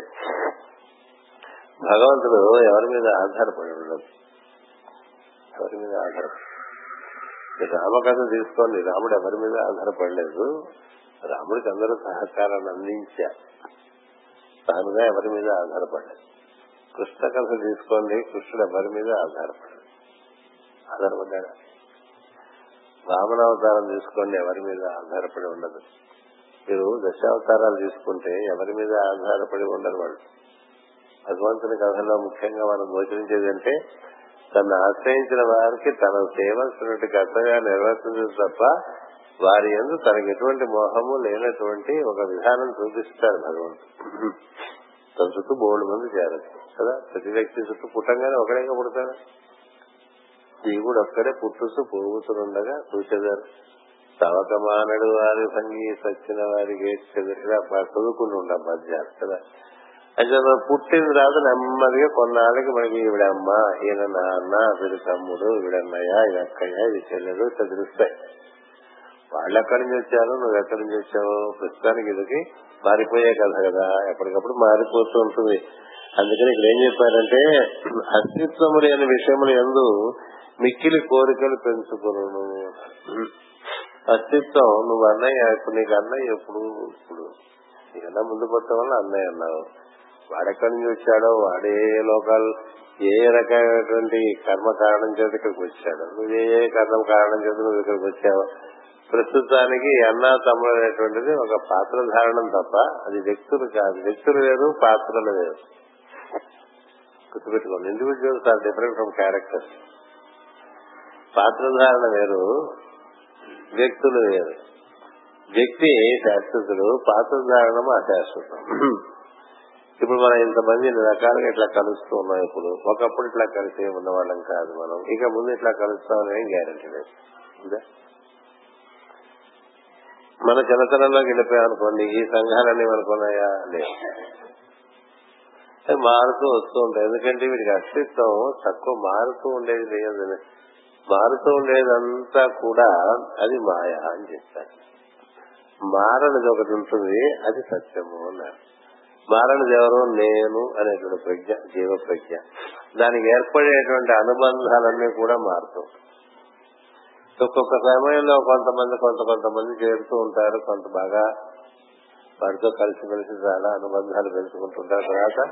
భగవంతుడు ఎవరి మీద ఆధారపడి ఉండదు ఎవరి మీద ఆధారపడి రామకథ తీసుకోండి రాముడు ఎవరి మీద ఆధారపడలేదు. రాముడికి అందరూ సహకారాన్ని అందించారు. తానుగా ఎవరి మీద ఆధారపడలేదు. కృష్ణ కథ తీసుకోండి కృష్ణుడు ఎవరి మీద ఆధారపడలేదు. ఆధారపడ్డాడు? వామనావతారం తీసుకోండి ఎవరి మీద ఆధారపడి ఉండదు. మీరు దశావతారాలు తీసుకుంటే ఎవరి మీద ఆధారపడి ఉండరు వాళ్ళు. భగవంతుని కథలో ముఖ్యంగా మనం గోచరించేది అంటే తను ఆశ్రయించిన వారికి తన చేయవలసినటువంటి కర్తవ్య నిర్వర్తించదు తప్ప వారి ఎందు తనకి ఎటువంటి మోహము లేనటువంటి ఒక విధానం చూపిస్తారు భగవంతుడు. తన చుట్టూ బోర్డు మంది చేరదు కదా? ప్రతి వ్యక్తి చుట్టూ పుట్టంగానే ఒకడేగా పుడతాడు జీవుడు ఒక్కడే పుట్టుస్తూ పొరుగుతుండగా చూసేదారు తవకమానడు వారి సంగీత వచ్చిన వారికి చదువుకుంటూ ఉంటాం పద్యాలు కదా అయితే మనం పుట్టిన తర్వాత నెమ్మదిగా కొన్నాళ్ళకి మనకి ఈవిడమ్మ ఈయన నాన్న వీడి తమ్ముడు వీడన్నయ్య ఇది అక్కయ్య ఇది చెల్లెలు చదివిస్తాయి. వాళ్ళు ఎక్కడి నుంచి వచ్చారు? నువ్వు ఎక్కడి నుంచి వచ్చావు? ప్రస్తుతానికి ఇదికి మారిపోయే కథ కదా. ఎప్పటికప్పుడు మారిపోతూ ఉంటుంది. అందుకని ఇక్కడ ఏం చెప్పారంటే అస్తిత్వము లేని విషయములు ఎందు మిక్కిలి కోరికలు పెంచుకును అస్తిత్వం నువ్వు అన్నయ్య ఇప్పుడు నీకు అన్నయ్య ఎప్పుడు? ఇప్పుడు నీకన్నా ముందు పుట్టడం వల్ల అన్నయ్య అన్నావు. వాడెక్కడి నుంచి వచ్చాడో వాడే లోకాలు ఏ రకమైనటువంటి కర్మ కారణం చేత ఇక్కడికి వచ్చాడు? నువ్వు ఏ ఏ కర్మ కారణం చేత నువ్వు ఇక్కడికి వచ్చావు? ప్రస్తుతానికి అన్న తమ్ముడు అనేటువంటిది ఒక పాత్ర ధారణం తప్ప అది వ్యక్తులు కాదు. వ్యక్తులు వేరు పాత్రలు వేరు. గుర్తుపెట్టుకోండి. Individuals are different from characters పాత్రధారణ వేరు. వ్యక్తులు వేరు. వ్యక్తి శాశ్వతుడు పాత్రధారణము అశాశ్వతం. ఇప్పుడు మనం ఇంతమంది రకాలుగా ఇట్లా కలుస్తూ ఉన్నాం ఇప్పుడు. ఒకప్పుడు ఇట్లా కలిసి ఉన్నవాళ్ళం కాదు మనం. ఇక ముందు ఇట్లా కలుస్తామని ఏం గ్యారంటీ లేదు. మన చిన్నతనంలోకి వెళ్ళిపోయాం అనుకోండి ఈ సంఘాలన్నీ మనకున్నాయా? లేవు. మారుతూ వస్తూ ఉంటాయి. ఎందుకంటే వీడికి అస్తిత్వం తక్కువ మారుతూ ఉండేది లేదు మారుతూ ఉండేదంతా కూడా అది మాయ అని చెప్తారు మారనిది ఒకటి ఉంటుంది అది సత్యము అన్నారు. మారనిది ఎవరు? నేను అనేటువంటి ప్రజ్ఞ జీవ ప్రజ్ఞ. దానికి ఏర్పడేటువంటి అనుబంధాలన్నీ కూడా మారుతూ ఒక్కొక్క సమయంలో కొంతమంది కొంత కొంతమంది చేరుతూ ఉంటారు కొంత బాగా వారితో కలిసిమెలిసి చాలా అనుబంధాలు పెంచుకుంటుంటారు. తర్వాత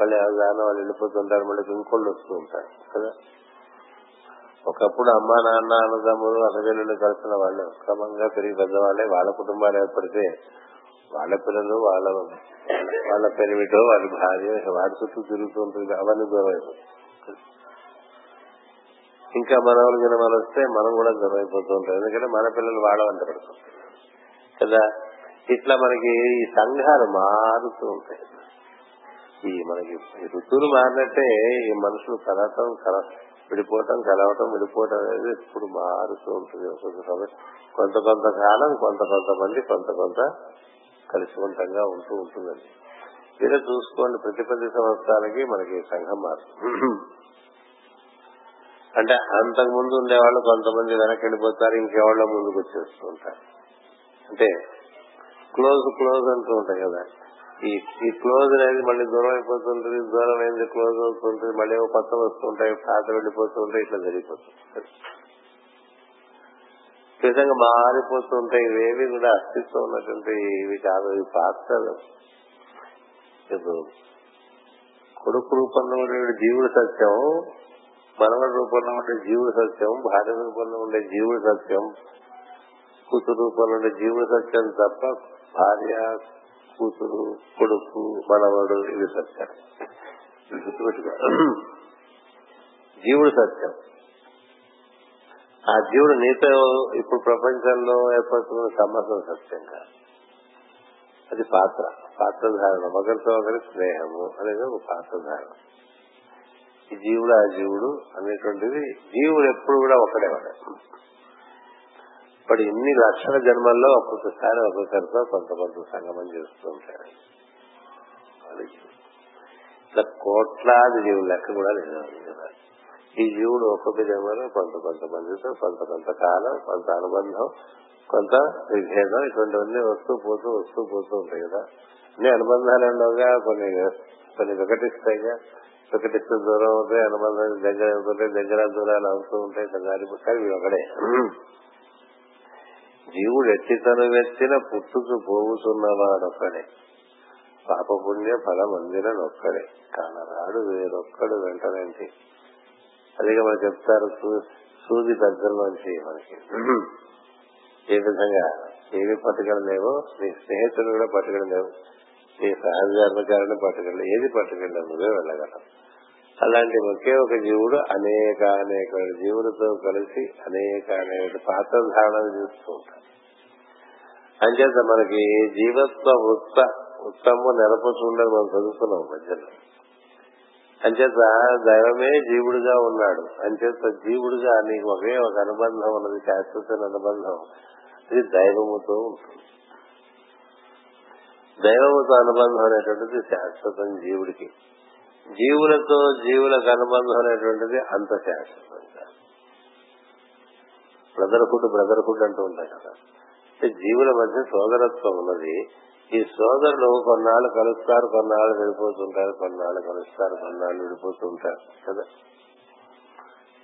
వాళ్ళు అవగాహన వాళ్ళు వెళ్ళిపోతుంటారు మళ్ళీ ఇంకోళ్ళు వస్తూ ఉంటారు కదా? ఒకప్పుడు అమ్మ నాన్న అన్నదమ్ములు అన్నజల్లులు కలిసిన వాళ్ళు. క్రమంగా పెరిగి పెద్దవాళ్ళే. వాళ్ళ కుటుంబాలు ఏర్పడితే వాళ్ళ పిల్లలు వాళ్ళ వాళ్ళ పెరిమిటో వాళ్ళ భార్య వాడి చుట్టూ తిరుగుతూ ఉంటుంది. అవన్నీ దూరం అయిపోతుంది ఇంకా మనవలు గినమలు వస్తే మనం కూడా దూరం అయిపోతూ ఉంటాం. ఎందుకంటే మన పిల్లలు వాళ్ళ వంట పడుతుంటారు కదా? ఇట్లా మనకి ఈ సంఘాలు మారుతూ ఉంటాయి. ఈ మనకి ఋతువులు మారినట్టే ఈ మనుషులు కలవటం కల విడిపోవటం కలవటం విడిపోవటం అనేది ఇప్పుడు మారుతూ ఉంటుంది. ఒక్కొక్క కొంత కొంత కాలం కొంత కొంతమంది కొంత కొంత కలిసివంతంగా ఉంటూ ఉంటుందండి. ఇలా చూసుకోండి. ప్రతి పది సంవత్సరాలకి మనకి సంఘం మారుతుంది. అంటే అంతకు ముందు ఉండేవాళ్ళు కొంతమంది వెనక్కి వెళ్ళిపోతారు ఇంకెవాళ్ళ ముందుకు వచ్చేస్తూ ఉంటారు. అంటే క్లోజ్ క్లోజ్ అంటూ ఉంటాయి కదా. ఈ ఈ క్లోజ్ అనేది మళ్ళీ దూరం అయిపోతుంటుంది దూరం అయింది క్లోజ్ అవుతుంటుంది మళ్ళీ ఏవో కొత్త వస్తుంటాయి పాత వెళ్ళిపోతుంటాయి ఇట్లా జరిగిపోతుంది. విధంగా మారిపోతుంటాయి ఇవేవి కూడా అస్తిత్వం ఉన్నటువంటి ఇవి కాదు ఇవి పాత్రలు ఇప్పుడు కొడుకు రూపంలో ఉండే జీవుడు సత్యం మనవడి రూపంలో ఉండే జీవుడు సత్యం భార్య రూపంలో ఉండే జీవుడు సత్యం కూతురు రూపంలో ఉండే జీవుడు సత్యం తప్ప భార్య కూతురు కొడుకు మనవడు ఇవి సత్యం గుర్తుపెట్టుకో జీవుడు సత్యం. ఆ జీవుడు నీతో ఇప్పుడు ప్రపంచంలో ఏర్పడుతున్న సంబంధం సత్యం కాదు. అది పాత్ర. పాత్రధారణ. ఒకరితో ఒకరి స్నేహము అనేది ఒక పాత్రధారణ. ఈ జీవుడు ఆ జీవుడు అనేటువంటిది జీవుడు ఎప్పుడు కూడా ఒకడే వాడు. ఇప్పుడు ఇన్ని లక్షల జన్మల్లో ఒక్కొక్కసారి ఒక్కొక్కరితో కొంత కొంత సంగమం చేస్తూ ఉంటాడు ఇట్లా కోట్లాది జీవుల లెక్క కూడా లేదు ఈ జీవుడు ఒక్కొక్క జన్మలో కొంత కొంతమందితో కొంత కొంత కాలం కొంత అనుబంధం కొంత విభేదం ఇటువంటివన్నీ వస్తూ పోతూ వస్తూ పోతూ ఉంటాయి కదా. అన్ని అనుబంధాలు ఉండవుగా కొన్ని కొన్ని వికటిస్తాయిగా. వికటిస్తూ దూరం అవుతాయి అనుబంధాలు దగ్గర అవుతుంటాయి దగ్గర దూరాలు అవుతూ ఉంటాయి దాని కానీ ఒకడే జీవుడు ఎట్టి తను వెత్తిన పుట్టుకు పోగుతున్నవాడొక్కడే పాపపుణ్య ఫలం అందినొక్కడే కానరాడు వేరొక్కడు వెంటనే అదిగా మనం చెప్తారు సూది దగ్గరలోంచి మనకి. ఏ విధంగా? ఏవి పట్టుకెళ్ళ లేవో? నీ స్నేహితులు కూడా పట్టుకెళ్ళ లేవు. నీ సహజాత్మకారిని పట్టుకెళ్ళ ఏది పట్టుకెళ్ళ నువ్వే వెళ్ళగలవు. అలాంటి ఒకే ఒక జీవుడు అనేక అనేక జీవులతో కలిసి అనేక అనేక పాత్ర ధారణ చేస్తూ ఉంటాడు. అంచేత మనకి జీవత్వ వృత్త ఉత్తము నెలపొచ్చుండని మనం చదువుతున్నాం మధ్యలో. అంచేత దైవమే జీవుడిగా ఉన్నాడు. అంచేత జీవుడుగా నీకు ఒకే ఒక అనుబంధం ఉన్నది శాశ్వత అనుబంధం. ఇది దైవముతో ఉంటుంది. దైవముతో అనుబంధం అనేటువంటిది శాశ్వతం జీవుడికి. జీవులతో జీవులకు అనుబంధం అనేటువంటిది అంత శాశ్వతంగా బ్రదర్హుడ్ బ్రదర్హుడ్ అంటూ ఉంటాయి కదా. జీవుల మధ్య సోదరత్వం ఉన్నది. ఈ సోదరులు కొన్నాళ్ళు కలుస్తారు కొన్నాళ్ళు విడిపోతుంటారు కొన్నాళ్ళు కలుస్తారు కొన్నాళ్ళు విడిపోతుంటారు కదా.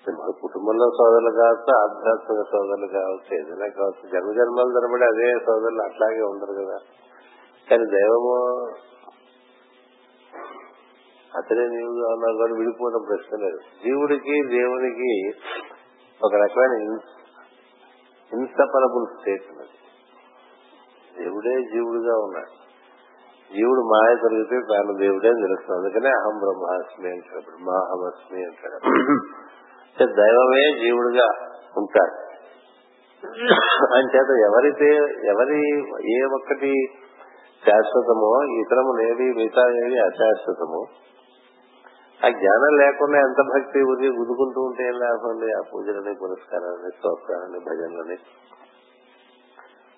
మన కుటుంబంలో సోదరులు కావచ్చు ఆధ్యాత్మిక సోదరులు కావచ్చు ఏదైనా కావచ్చు. జన్మ జన్మలు తరబడి అదే సోదరులు అట్లాగే ఉండరు కదా. కానీ దైవము అతనే నీవుగా ఉన్నావు కానీ విడిపోవడం ప్రశ్న లేదు. జీవుడికి దేవునికి ఒక రకమైన ఇన్సపరబుల్ స్టేట్ దేవుడే జీవుడుగా ఉన్నాడు. జీవుడు మాయ తొలగితే తాను దేవుడే తెలుస్తుంది. అందుకనే అహం బ్రహ్మాస్మి అంటాడు బ్రహ్మాహమస్మి అంటాడు. దైవమే జీవుడుగా ఉంటాడు. అంచేత ఎవరైతే ఎవరి ఏ ఒక్కటి శాశ్వతమో ఇతరము నేది మిగతా ఏది అశాశ్వతము ఆ జ్ఞానం లేకుండా ఎంత భక్తి ఉది గుదుకుంటూ ఉంటే ఏం లాభం ఆ పూజలని పురస్కారాలని స్తోత్రాలని భజనలని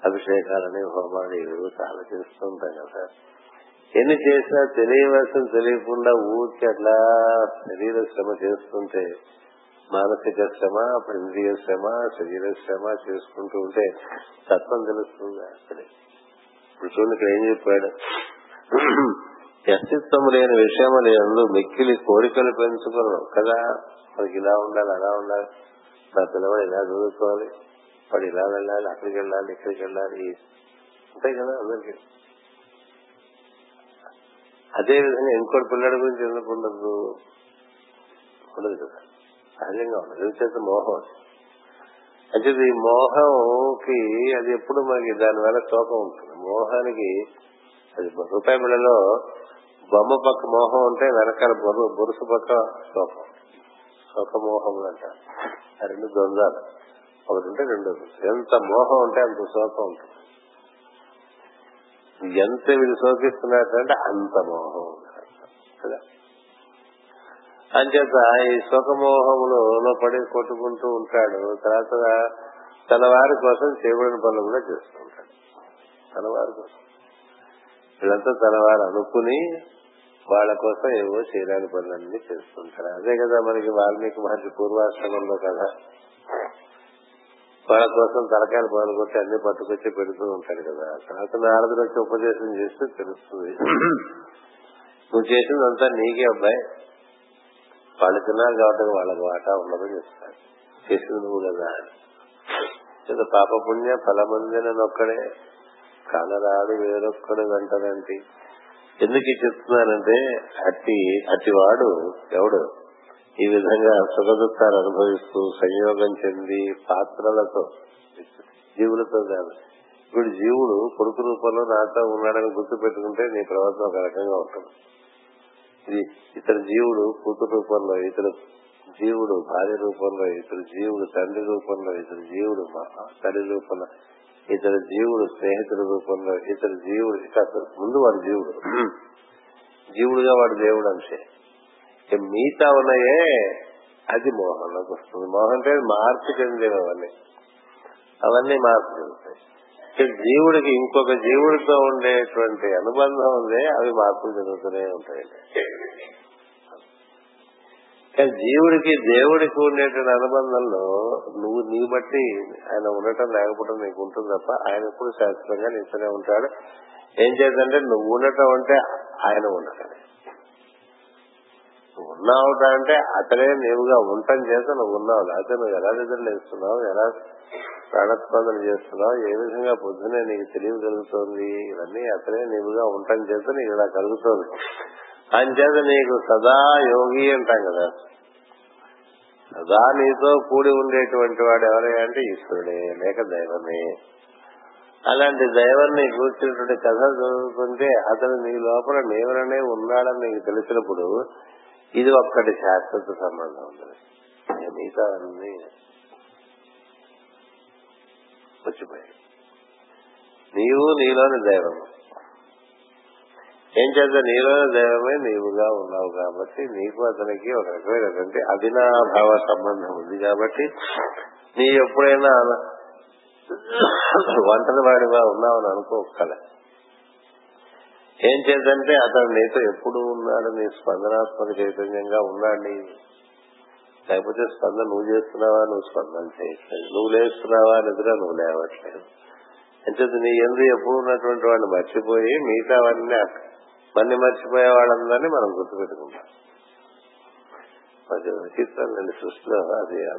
అభిషేకాలని హోమాలు ఇవి చాలా చేస్తూ ఉంటాం కదా ఎన్ని చేసినా తెలియవలసిన తెలియకుండా ఊరికి అట్లా శరీర శ్రమ చేస్తుంటే మానసిక శ్రమ ఇంద్రియ శ్రమ శరీర శ్రమ చేసుకుంటూ ఉంటే తత్వం తెలుస్తుంది అసలే ఇప్పుడు చూడండి ఇక్కడ ఏం చెప్పాడు. అస్తిత్వం లేని విషయము లేదు మిక్కిలి కోరికలు పెంచుకోవడం కదా? మనకి ఇలా ఉండాలి అలా ఉండాలి. నా పిల్లవాడు ఇలా చదువుకోవాలి వాడు ఇలా వెళ్ళాలి అక్కడికి వెళ్ళాలి ఇక్కడికి వెళ్ళాలి. ఉంటాయి కదా అందరికి? అదే విధంగా ఇంకోటి పిల్లడి గురించి ఎందుకు ఉండదు? ఉండదు కదా. సహజంగా ఉండదు. ఎందుచేత మోహం అంటే ఈ మోహంకి అది ఎప్పుడు మనకి దాని వల్ల ఉంటుంది. మోహానికి అది రూపాయి బిళ్ళలో బొమ్మ పక్క మోహం ఉంటే వెనకాల బొరు బొరుసు పక్క శోకం శోకమోహములు అంటారు ఆ రెండు ద్వంద్వాలు ఒకటి ఉంటే రెండు. ఎంత మోహం ఉంటే అంత శోకం ఉంటుంది. ఎంత వీళ్ళు శోకిస్తున్నట్టంటే అంత మోహం కదా అంచేత ఈ శోకమోహములో పడి కొట్టుకుంటూ ఉంటాడు. తర్వాత తన వారి కోసం చేయబడిన పనులు కూడా చేస్తూ ఉంటాడు. తన వారి కోసం. వీళ్ళంతా తన వారు అనుకుని వాళ్ళ కోసం ఏవో చేయడానికి పనులన్నీ చేస్తుంటారు. అదే కదా మనకి వాల్మీకి మహర్షి పూర్వాశ్రమంలో కదా. వాళ్ళ కోసం తలకాయలు పనులు కొట్టి అన్ని పట్టుకొచ్చి పెడుతూ ఉంటాడు కదా. తర్వాత నారదుడు వచ్చి ఉపదేశం చేస్తే తెలుస్తుంది. నువ్వు చేసిందంతా నీకే అబ్బాయి. వాళ్ళు తిన్నారు కాబట్టి వాళ్ళకి వాటా ఉండదని చెప్తాడు చేసింది నువ్వు కదా ఏదో పాపపుణ్య ఫలమందిన ఒక్కడే. కానరాడు వేరొక్కడు వెంటనంటి ఎందుకు చెప్తున్నానంటే అట్టి అట్టివాడు ఎవడు? ఈ విధంగా సుఖదుఖాలు అనుభవిస్తూ సంయోగం చెంది పాత్రలతో జీవులతో కాదు. ఇప్పుడు జీవుడు కొడుకు రూపంలో నాతో ఉన్నాడని గుర్తు పెట్టుకుంటే నీ ప్రవర్తన ఒక రకంగా ఉంటుంది. ఇది ఇతర జీవుడు కూతురు రూపంలో ఇతరు జీవుడు భార్య రూపంలో ఇతరు జీవుడు తండ్రి రూపంలో ఇతరు జీవుడు తల్లి రూపంలో. ఇతర జీవుడు స్నేహితుల రూపంలో ఇతర జీవుడు ఇక ముందు వాడు జీవుడు. జీవుడుగా వాడు దేవుడు అంతే మిగతా ఉన్నాయే అది మోహంలోకి వస్తుంది. మోహం అంటే మార్పు చెందేవి అవన్నీ అవన్నీ మార్పు చెందుతాయి జీవుడికి ఇంకొక జీవుడితో ఉండేటువంటి అనుబంధం ఉంది అవి మార్పులు జరుగుతూనే ఉంటాయి. కానీ జీవుడికి దేవుడికి ఉండేటువంటి అనుబంధంలో నువ్వు నీ బట్టి ఆయన ఉండటం లేకపోవడం నీకు ఉంటుంది తప్ప ఆయన ఎప్పుడు శాశ్వతంగా నిల్చునే ఉంటాడు. ఏం చేద్దంటే నువ్వు ఉండటం అంటే ఆయన ఉండటం నువ్వు ఉన్నావు అంటే అతనే నీవుగా ఉండటం చేత నువ్వు ఉన్నావు. లేకపోతే నువ్వు ఎలా నిద్రలేస్తున్నావు ఎలా ప్రాణస్పందన చేస్తున్నావు? ఏ విధంగా పొద్దునే నీకు తెలియగలుగుతోంది ఇవన్నీ అతనే నీవుగా ఉండటం చేత నీకు ఇలా కలుగుతోంది. అంచేత నీకు సదా యోగి అంటాం కదా. సదా నీతో కూడి ఉండేటువంటి వాడు ఎవరే అంటే ఈశ్వరుడే లేక దైవమే. అలాంటి దైవాన్ని కూర్చున్నటువంటి కథ చదువుతుంటే అతను నీ లోపల నీవరనే ఉన్నాడని నీకు తెలిసినప్పుడు ఇది ఒక్కటి శాశ్వత సంబంధం ఉంది మిగతా అన్ని వచ్చిపోయాయి నీవు నీలోని దైవము. ఏం చేద్దా? నీలో దైవమే నీవుగా ఉన్నావు కాబట్టి నీకు అతనికి ఒక రకమైనటువంటి అభినాభావ సంబంధం ఉంది కాబట్టి నీ ఎప్పుడైనా వంటని వాడిగా ఉన్నావని అనుకోకల ఏం చేద్దంటే అతను నీతో ఎప్పుడు ఉన్నాడు? నీ స్పందనాత్మక చైతన్యంగా ఉన్నాడు నీ. లేకపోతే స్పందన నువ్వు చేస్తున్నావా? నువ్వు స్పందన చేయట్లేదు. నువ్వు లేస్తున్నావా? నిద్ర నువ్వు లేవట్లేదు. అంటే నీ ఎందు ఎప్పుడు ఉన్నటువంటి వాడిని మర్చిపోయి మిగతావన్నీ మన్ని మర్చిపోయే వాళ్ళందరినీ మనం గుర్తుపెట్టుకుంటాం. అది విచిత్రమైన సృష్టిలో అది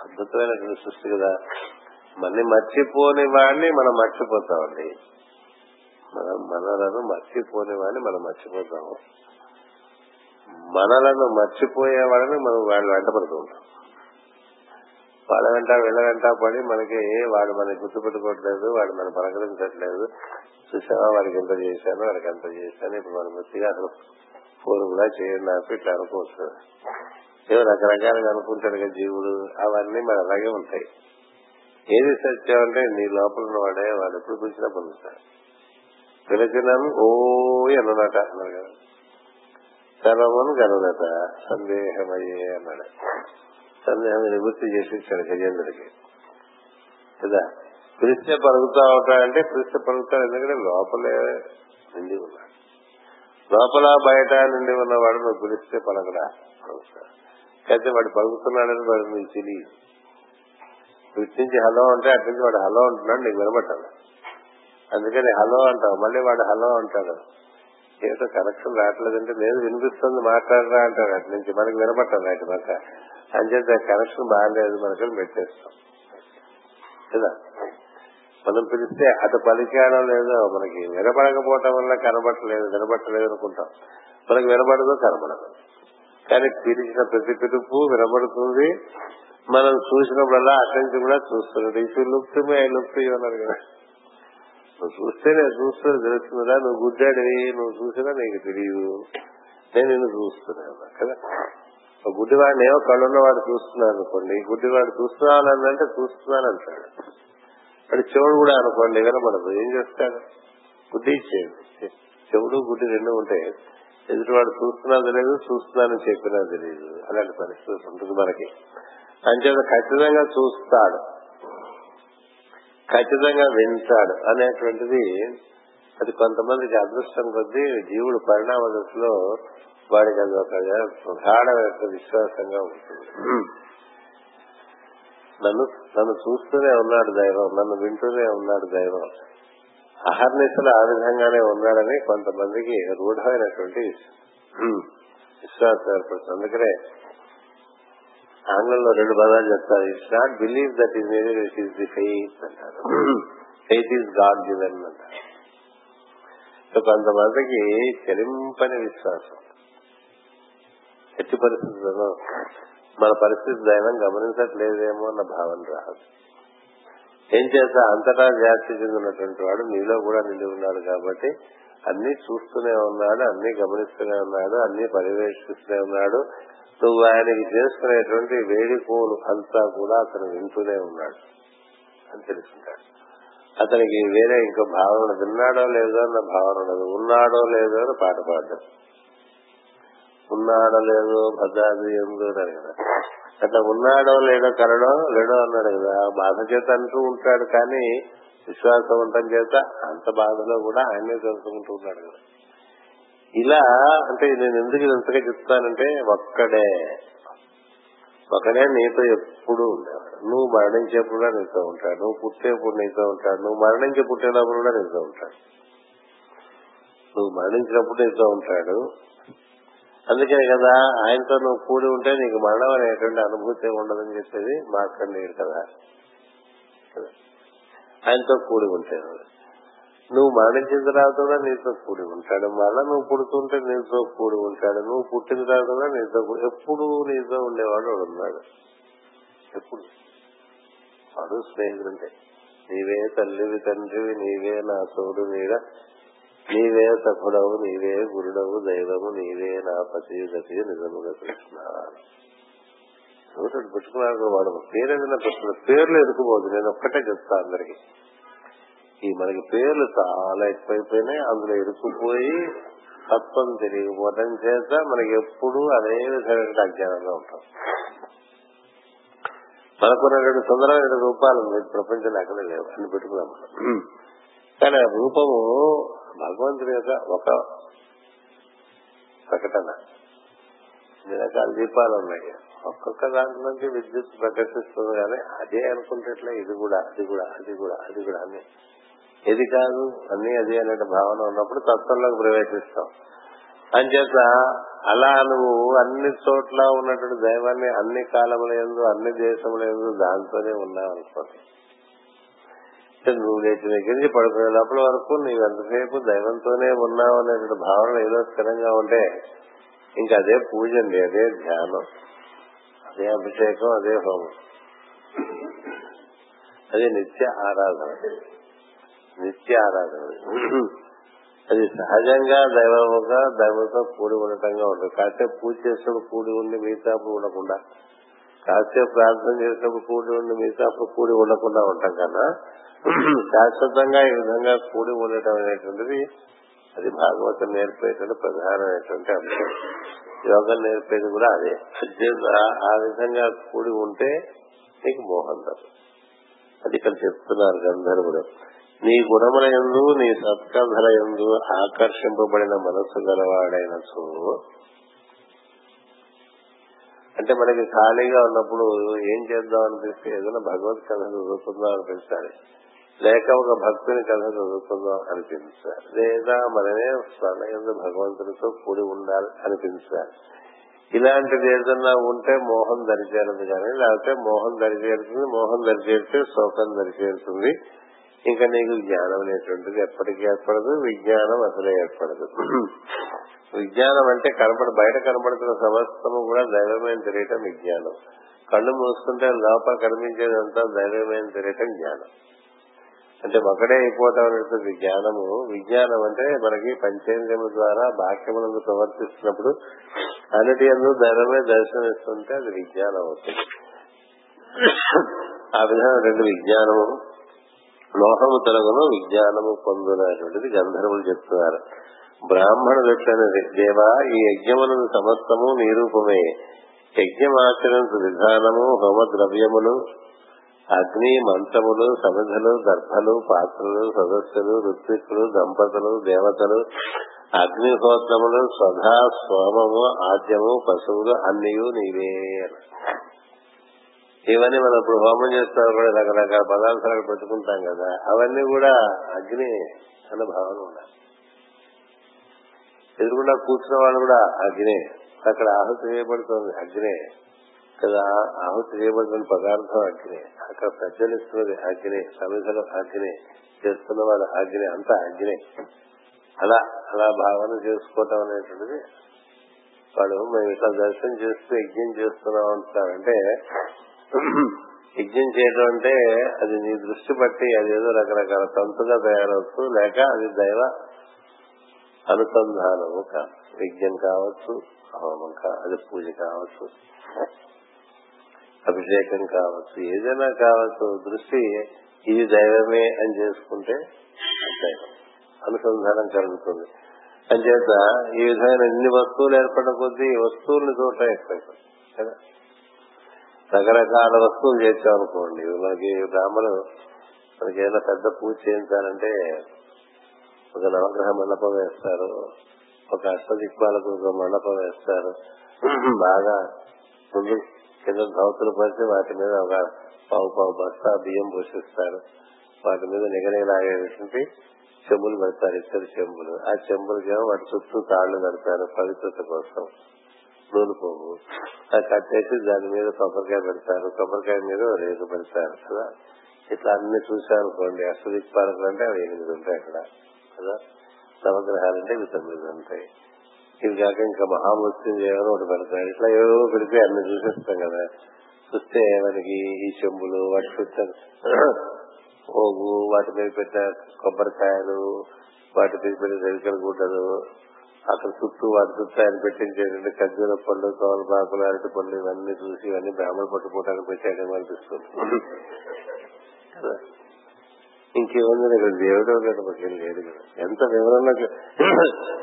అద్భుతమైనటువంటి సృష్టి కదా. మన్ని మర్చిపోని వాడిని మనం మర్చిపోతామండి. మనం మనలను మర్చిపోని వాడిని మనం మర్చిపోతాము. మనలను మర్చిపోయే వాళ్ళని మనం వాళ్ళు వెంటబడుతూ ఉంటాం. వాళ్ళ వెంట వీళ్ళ వెంట పడి మనకి వాడు మనకి గుర్తుపెట్టుకోవట్లేదు వాడు మనం పలకరించట్లేదు. చూసావా? వాడికి ఎంత చేశాను వాడికి ఎంత చేశాను ఇప్పుడు మనం బుద్ధిగా అసలు ఫోన్ కూడా చేయండి నాకు ఇట్లా అనుకోవచ్చు. ఏమో రకరకాలుగా అనుకుంటాడు కదా జీవుడు. అవన్నీ మన అలాగే ఉంటాయి. ఏది సత్యం అంటే నీ లోపల వాడే వాడు ఎప్పుడు పిలిచినా పొందుతాడు పిలిచినాను ఓ అన్నమాట అన్నాడు కదా. సర్వమును కనుదట సందేహమయ్యే అన్నాడు. సందేహం నివృత్తి చేసి ఇచ్చాడు గజేంద్రుడికి కదా? పిలిస్తే పలుకుతా ఉంటాడంటే పిలిస్తే పలుకుతాడు ఎందుకంటే లోపలే నిండి ఉన్నాడు. లోపల బయట నిండి ఉన్నవాడు నువ్వు పిలిస్తే పలకడా? అయితే వాడు పలుకుతున్నాడని వాడు నీకు తెలియదు. ఇటు హలో అంటే అటు నుంచి వాడు హలో అంటున్నాడు నీకు వినబట్టాలి అందుకని హలో అంటావు మళ్ళీ వాడు హలో అంటాడు. ఏదో కనెక్షన్ రావట్లేదంటే నేను వినిపిస్తుంది మాట్లాడరా అంటారు. అటు నుంచి మనకి వినపట్టాలి అటు పక్క అంచేత కనెక్షన్ బాగాలేదు మనకి పెట్టేస్తాం. కదా? మనం పిలిస్తే అటు పలికేయడం లేదో మనకి వినపడకపోవటం వల్ల కనబట్టలేదు వినబట్టలేదు అనుకుంటాం. మనకి వినబడదు కనబడదు. కానీ పిలిచిన ప్రతి పిలుపు వినబడుతుంది. మనం చూసినప్పుడల్లా అక్కడి నుంచి కూడా చూస్తున్నాడు if look to me I look to అన్నారు కదా. నువ్వు చూస్తే నేను చూస్తే తెలుస్తుందా? నువ్వు గుడ్డాడివి నువ్వు చూసినా నీకు తెలియదు నేను నిన్ను చూస్తున్నాను కదా? ఒక గుడ్డివాడిని ఏమో కళ్ళున్నవాడు చూస్తున్నాను అనుకోండి. గుడ్డివాడు చూస్తున్నాను అంటే చూస్తున్నాను అంటాడు. వాడు చెవుడు కూడా అనుకోండి వినపడదు. ఏం చేస్తాడు? గుడ్డి ఇచ్చేది చెవుడు గుడ్డి రెండు ఉంటే ఎదుటివాడు చూస్తున్నా తెలియదు చూస్తున్నానని చెప్పినా తెలియదు అలాంటి పరిస్థితి ఉంటుంది మనకి. అంచేత ఖచ్చితంగా చూస్తాడు. ఖచ్చితంగా వింటాడు అనేటువంటిది అది కొంతమందికి అదృష్టం కొద్దీ జీవుడు పరిణామ దశలో వాడికి అది ఒక ప్రధానమైన విశ్వాసంగా ఉంటుంది. నన్ను నన్ను చూస్తూనే ఉన్నాడు దైవం నన్ను వింటూనే ఉన్నాడు దైవం. అహర్నిశలు ఆ విధంగానే ఉన్నాడని కొంతమందికి రూఢమైనటువంటి విశ్వాసం ఏర్పడుతుంది. అందుకనే ఆంగ్లంలో రెండు పదాలు చెప్తారు. It's not believe that is needed it is the faith అంటారు. ఫెయిత్ ఈస్ గాడ్ గివెన్ అంటారు. సో కొంతమందికి చెలింపని విశ్వాసం. ఎట్టి పరిస్థితుల్లో మన పరిస్థితి దైవం గమనించట్లేదేమో అన్న భావన రాదు. ఏం చేస్తా? అంతటా వ్యాప్తి చెందినటువంటి వాడు నీలో కూడా నిండి ఉన్నాడు కాబట్టి అన్ని చూస్తూనే ఉన్నాడు అన్ని గమనిస్తూనే ఉన్నాడు అన్ని పర్యవేక్షిస్తూనే ఉన్నాడు నువ్వు ఆయనకి చేసుకునేటువంటి వేడుకోలు అంతా కూడా అతను వింటూనే ఉన్నాడు. అని తెలుసుకుంటాడు. అతనికి వేరే ఇంకో భావన విన్నాడో లేదో అన్న భావన ఉండదు ఉన్నాడో లేదో అని పాట పాడడం. ఉన్నాడో లేదో భద్రాది ఎందు కదా. అట్లా ఉన్నాడో లేడో కలడో లేడో అన్నాడు కదా. బాధ చేత అంటూ ఉంటాడు కానీ విశ్వాసం ఉండటం చేత అంత బాధలో కూడా ఆయనే తెలుసుకుంటూ ఉన్నాడు కదా. ఇలా అంటే నేను ఎందుకు ఇంతగా చెప్తానంటే ఒక్కడే. ఒకడే నీతో ఎప్పుడు ఉండేవాడు నువ్వు మరణించేప్పుడు కూడా నీతో ఉంటాడు. నువ్వు పుట్టేప్పుడు నీతో ఉంటాడు. నువ్వు మరణించి పుట్టేటప్పుడు కూడా నీతో ఉంటాడు. నువ్వు మరణించినప్పుడు నీతో ఉంటాడు. అందుకనే కదా ఆయనతో నువ్వు కూడి ఉంటే నీకు మరణం అనేటువంటి అనుభూతి ఉండదని చెప్పేది మార్కండేయుడు కదా. కదా. ఆయనతో కూడి ఉంటే. నువ్వు మరణించిన తర్వాత కూడా నీతో కూడి ఉంటాడు. మళ్ళా నువ్వు పుడుతుంటే నీతో కూడి ఉంటాడు. నువ్వు పుట్టిన తర్వాత కూడా నీతో కూడి ఎప్పుడు నీతో ఉండేవాడు వాడు ఉన్నాడు. ఎప్పుడు? వాడు స్నేహితుడంటే నీవే తల్లివి తండ్రివి నీవే నా తోడు నీడ. నీవే సఖుడవు నీవే గురుడవు దైవము నీవే నా పతి గతి నిజముగా కృష్ణ. పెట్టుకున్నాడు వాడు. పేరు ఏదైనా పెట్టుకున్నాడు పేర్లు ఎదుకుపోదు నేను ఒక్కటే చెప్తా అందరికి. ఈ మనకి పేర్లు చాలా ఎక్కువైపోయినాయి. అందులో ఇరుక్కుపోయి తత్వం తెలియకపోవడం చేత మనకి ఎప్పుడు అదే విధమైన అజ్ఞానంలో ఉంటాం. మనకున్నటువంటి సుందరమైన రూపాలు ప్రపంచంలో అక్కడ లేవు. అని పెట్టుకున్నాం కానీ ఆ రూపము భగవంతుడి యొక్క ఒక ప్రకటన. ఇన్ని రకాల దీపాలు ఉన్నాయి. ఒక్కొక్క దాంట్లో నుంచి విద్యుత్ ప్రకటిస్తుంది కానీ అదే అనుకుంటే ఇది కూడా అది కూడా అది కూడా అది కూడా అని ఏది కాదు? అన్ని అది అనే భావన ఉన్నప్పుడు తత్వంలోకి ప్రవేశిస్తాం. అంచేత అలా నువ్వు అన్ని చోట్ల ఉన్నటువంటి దైవాన్ని అన్ని కాలముల ఎందు అన్ని దేశముల ఎందు దాంతోనే ఉన్నావు అనుకోండి. నువ్వు లేచిన దగ్గర నుంచి పడుకునే లోపల వరకు నీవు ఎంతసేపు దైవంతోనే ఉన్నావు అనేటువంటి భావన ఏదో స్థిరంగా ఉంటే ఇంకా అదే పూజ అండి అదే ధ్యానం అదే అభిషేకం అదే హోమం. అదే నిత్య ఆరాధన. నిత్య ఆరాధన. అది సహజంగా దైవముగా దైవంతో కూడి ఉండటంగా ఉంటుంది. కాసేపు పూజ చేసినప్పుడు కూడి ఉండి మిగతాపు ఉండకుండా. కాసేపు ప్రార్థన చేసినప్పుడు కూడి ఉండి మిగతాప్పుడు కూడి ఉండకుండా ఉంటాం కన్నా శాశ్వతంగా ఈ విధంగా కూడి ఉండటం అనేటువంటిది అది భాగవతం నేర్పేటువంటి ప్రధానమైనటువంటి అంశం. యోగం నేర్పేది కూడా అదే. అత్యంత ఆ విధంగా కూడి ఉంటే నీకు మోహం అది ఇక్కడ చెప్తున్నారు గంధర్వుడు. నీ గుణములయందు నీ సత్కథల ఆకర్షింపబడిన మనస్సు గలవాడైన అంటే మనకి ఖాళీగా ఉన్నప్పుడు ఏం చేద్దాం అనిపిస్తే ఏదైనా భగవత్ కథ చదువుకుందాం అనిపించాలి లేక ఒక భక్తుని కథ చదువుకుందాం అనిపించాలి లేదా మనమే స్మరణ భగవంతుడితో కూడి ఉండాలి అనిపించాలి ఇలాంటిది ఏదన్నా ఉంటే మోహం దరిచేరదు కానీ లేకపోతే మోహం దరిచేరుతుంది మోహం దరిచేరితే శోకం దరిచేరుతుంది. ఇంకా నీకు జ్ఞానం అనేటువంటిది ఎప్పటికీ ఏర్పడదు విజ్ఞానం అసలే ఏర్పడదు. విజ్ఞానం అంటే కనపడ బయట కనబడుతున్న సమస్తము కూడా దైవమైన తెలియటం విజ్ఞానం. కళ్ళు మూసుకుంటే లోపల కనిపించేదంతా దైవమైన తెలియటం జ్ఞానం. అంటే ఒకడే అయిపోవటం అనేటువంటి జ్ఞానము. విజ్ఞానం అంటే మనకి పంచేంద్రియముల ద్వారా బాహ్యములందు ప్రవర్తిస్తున్నప్పుడు అన్నిటి ఎందు దైవమే దర్శనమిస్తుంటే అది విజ్ఞానం అవుతుంది. ఆ విధంగా రెండు విజ్ఞానము లోహము తొలగను విజ్ఞానము పొందునటువంటిది గంధర్వులు చెప్తున్నారు. బ్రాహ్మణులు ఎట్లనేది దేవా ఈ యజ్ఞములను సమస్తము నిరూపమే యజ్ఞమాచరించు విధానము హోమ ద్రవ్యములు అగ్ని మంత్రములు సమిధలు దర్భలు పాత్రలు సదస్సులు ఋత్విక్కులు దంపతులు దేవతలు అగ్నిహోత్రములు స్వధ సోమము ఆద్యము పశువులు అన్నియు నీవే ఇవన్నీ మనం ఇప్పుడు హోమం చేస్తాం కూడా రకరకాల పదార్థాలు పెట్టుకుంటాం కదా అవన్నీ కూడా అగ్ని అన్న భావన ఉండాలి. ఎదురుకుండా కూర్చున్న వాళ్ళు కూడా అగ్నే. అక్కడ ఆహుతి చేయబడుతుంది అగ్నే. కదా ఆహుతి చేయబడుతున్న పదార్థం అగ్ని. అక్కడ ప్రజ్వలిస్తున్నది అగ్ని సమిధలు అగ్ని చేస్తున్న వాళ్ళ అగ్ని అంతా అగ్ని. అలా అలా భావన చేసుకోవటం అనేటువంటిది వాళ్ళు మేము ఇట్లా దర్శనం చేస్తూ యజ్ఞం చేస్తున్నాం అంటారంటే యజ్ఞం చేయడం అంటే అది నీ దృష్టి బట్టి అదేదో రకరకాల తంతుగా తయారవుతూ లేక అది దైవ అనుసంధానము యజ్ఞం కావచ్చు హోమం అది పూజ కావచ్చు అభిషేకం కావచ్చు ఏదైనా కావచ్చు. దృష్టి ఇది దైవమే అని చేసుకుంటే దైవం. అనుసంధానం కలుగుతుంది. అంచేత ఈ విధమైన ఎన్ని వస్తువులు ఏర్పడిన కొద్దీ ఈ వస్తువుల్ని చూడటం ఎక్కువైపోతుంది. కదా? రకరకాల వస్తువులు చేసామనుకోండి మనకి బ్రాహ్మణు మనకి ఏదైనా పెద్ద పూజ చేయించాలంటే ఒక నవగ్రహ మండపం వేస్తారు. ఒక అష్టదిక్పాలకు ఒక మండపం వేస్తారు. బాగా ముందు కింద ధౌతులు పరిచి వాటి మీద ఒక పావు పావు బస్తా బియ్యం పోషిస్తారు. వాటి మీద నిగనిగలాగేటువంటి చెంబులు పెడతారు. ఇద్దరు చెంబులు. ఆ చెంబులకేమో వాటి చుట్టూ తాళ్ళు కడతారు. పవిత్రత కోసం. నూనె పువ్వు కట్టేసి దాని మీద కొబ్బరికాయ పెడతారు. కొబ్బరికాయ మీద రేగు పెడతారు కదా. ఇట్లా అన్ని చూశారనుకోండి అష్టదిక్పాలకులు అంటే అవి ఎనిమిది ఉంటాయి అక్కడ కదా. నవగ్రహాలు అంటే ఇవి తొమ్మిది ఉంటాయి. ఇవి కాక ఇంకా మహామృత్యుంజయం ఒకటి పెడతారు ఇట్లా ఏవో పెడితే అన్ని చూసేస్తాం కదా. చూస్తే మనకి ఈ చెంబులు వాటి చుట్టూ పోగు వాటి మీద పెట్టిన కొబ్బరికాయలు వాటి మీద పెట్టిన రెలికల గుడ్డలు అక్కడ చుట్టూ వాటి చుట్టూ ఆయన పెట్టించేటువంటి ఖర్జూర పళ్ళు తోలపాకులు అరటి పళ్ళు ఇవన్నీ చూసి ఇవన్నీ బ్రాహ్మణ పట్టుకోవడానికి పెట్టాడేమో అనిపిస్తుంది. ఇంకేముంది? ఇక్కడ దేవుడు లేదు మాకేం లేదు కదా. ఎంత వివరంగా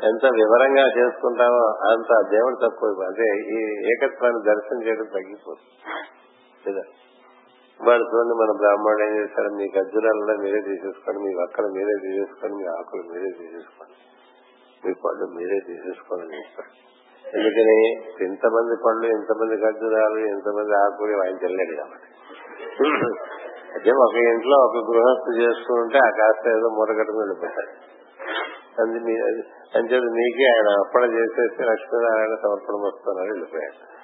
ఎంత వివరంగా చేసుకుంటామో అంత దేవుడు తక్కువ. అంటే ఈ ఏకత్వాన్ని దర్శనం చేయడం తగ్గిపోతుంది. కదా వాడు చూడండి మన బ్రాహ్మణుడు ఏం చేశారు? మీ గజ్జురాలలో మీరే తీసేసుకోండి మీ వక్కలు మీరే తీసేసుకోండి మీ ఆకులు మీరే తీసేసుకోండి మీ పళ్ళు మీరే తీసేసుకోవాలని అని ఎందుకని? ఇంతమంది పళ్ళు ఇంతమంది ఖర్జురాలు ఇంతమంది ఆకులు ఆయన చెల్లాడు కాబట్టి. అదే ఒక ఇంట్లో ఒక గృహస్థు చేసుకుంటే ఆ కాస్త ఏదో మూటగట్టుకుని వెళ్ళిపోతాడు. అందు అంచేది మీకే ఆయన అప్పడ చేసేసి లక్ష్మీనారాయణ సమర్పణ వస్తున్నారు వెళ్ళిపోయాడు.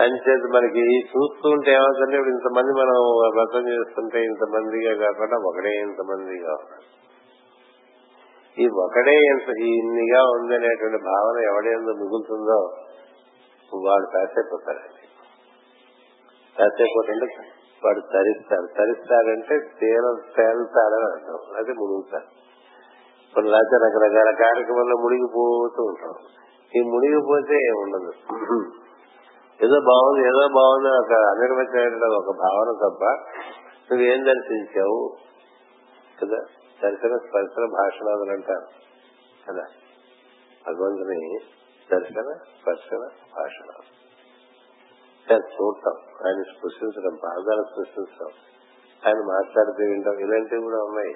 అంచేది మనకి చూస్తుంటే ఏమవుతుంటే ఇప్పుడు ఇంతమంది మనం వ్రతం చేస్తుంటే ఇంతమందిగా కాకుండా ఒకడే ఇంతమందిగా. ఉన్నారు ఈ ఒకడే ఎంత ఇన్నిగా ఉందనేటువంటి భావన ఎవడేందో మిగులుతుందో వాడు కాసేపోతాడండి కాసేపోతుంటే వాడు తరిస్తారు. తరిస్తారంటే తేల తేల్తారని అంటాం అదే మునుగుతారు. కొన్ని లేకపోతే రకరకాల కార్యక్రమాల్లో మునిగిపోతూ ఉంటాం ఈ మునిగిపోతే ఏముండదు? ఏదో బాగుంది ఏదో బాగుంది ఒక అనిర్వచన ఒక భావన తప్ప నువ్వేం దర్శించావు? కదా? దర్శన స్పర్శన భాషణాదులు అంటారు. కదా? భగవంతుని దర్శన స్పర్శన భాషణ చూడటం. ఆయన స్పృశించడం పాదాలు స్పృశించడం ఆయన మాట్లాడితే వింటాం. ఇలాంటివి కూడా ఉన్నాయి.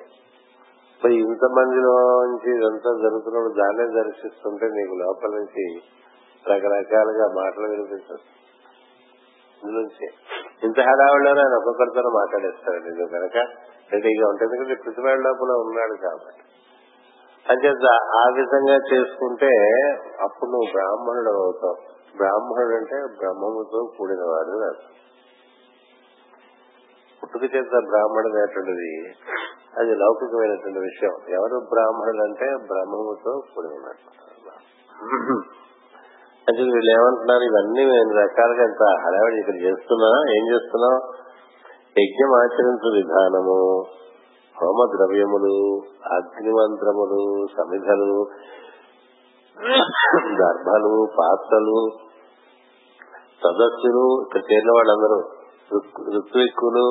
మరి ఇంతమందిలోంచి ఇదంతా జరుగుతున్నప్పుడు దాన్నే దర్శిస్తుంటే నీకు లోపల నుంచి రకరకాలుగా మాటలు వినిపించదు నుంచి ఇంత హడావిడిలోనే ఆయన ఒక్కొక్కరితో మాట్లాడేస్తారండి నువ్వు కనుక? రెడీగా ఉంటుంది ఎందుకంటే పృథ్వీరాజు లోపల ఉన్నాడు కాబట్టి. అంచేత ఆ విధంగా చేసుకుంటే అప్పుడు నువ్వు బ్రాహ్మణుడు అవుతావు. బ్రాహ్మణుడు అంటే బ్రహ్మముతో కూడినవాడు వాడు పుట్టుక చేత బ్రాహ్మణుడు అనేటువంటిది అది లౌకికమైనటువంటి విషయం. ఎవరు బ్రాహ్మణుడు అంటే బ్రహ్మముతో కూడి ఉన్నట్టు అంటే వీళ్ళు ఏమంటున్నారు ఇవన్నీ నేను రకాలుగా ఇంత హడావిడి ఇక్కడ చేస్తున్నా ఏం చేస్తున్నావు? యజ్ఞం ఆచరించు విధానము హోమ ద్రవ్యములు అగ్నిమంత్రములు సమిధలు గర్భలు పాత్రలు సదస్సులు ఇక్కడ చేరిన వాళ్ళందరూ ఋత్విక్కులు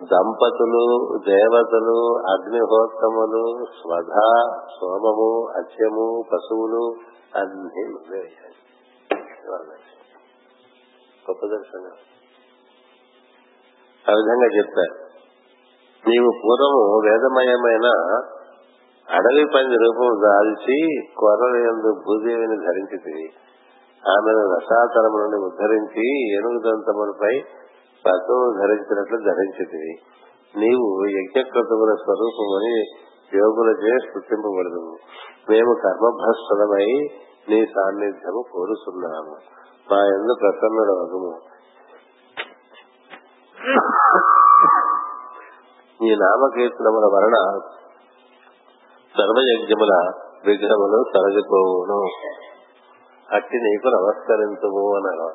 దంపతులు దేవతలు అగ్నిహోత్రములు స్వధ సోమము అత్యము పశువులు అన్ని గొప్ప దర్శనం. ఆ విధంగా చెప్పారు. నీవు పూర్వము వేదమయమైన అడవి పంది రూపం దాల్చి కొర్రల భూదేవిని ధరించితివి ఆమెను రసాతలము నుండి ఉద్ధరించి ఏనుగు దంతములపై పద్మము ధరించినట్లు ధరించితివి నీవు యజ్ఞకృతముల స్వరూపమని యోగులచే స్థుతింపబడదు మేము కర్మభ్రష్టమై నీ సాన్నిధ్యము కోరుతున్నాము మా ఎందు ప్రసన్నుడు అగుము ఈ నామకీర్తనముల వలన సర్వయజ్ఞముల విగ్రహములు తొలగిపోవును. అట్టి నీకు నమస్కరించము అన్నారు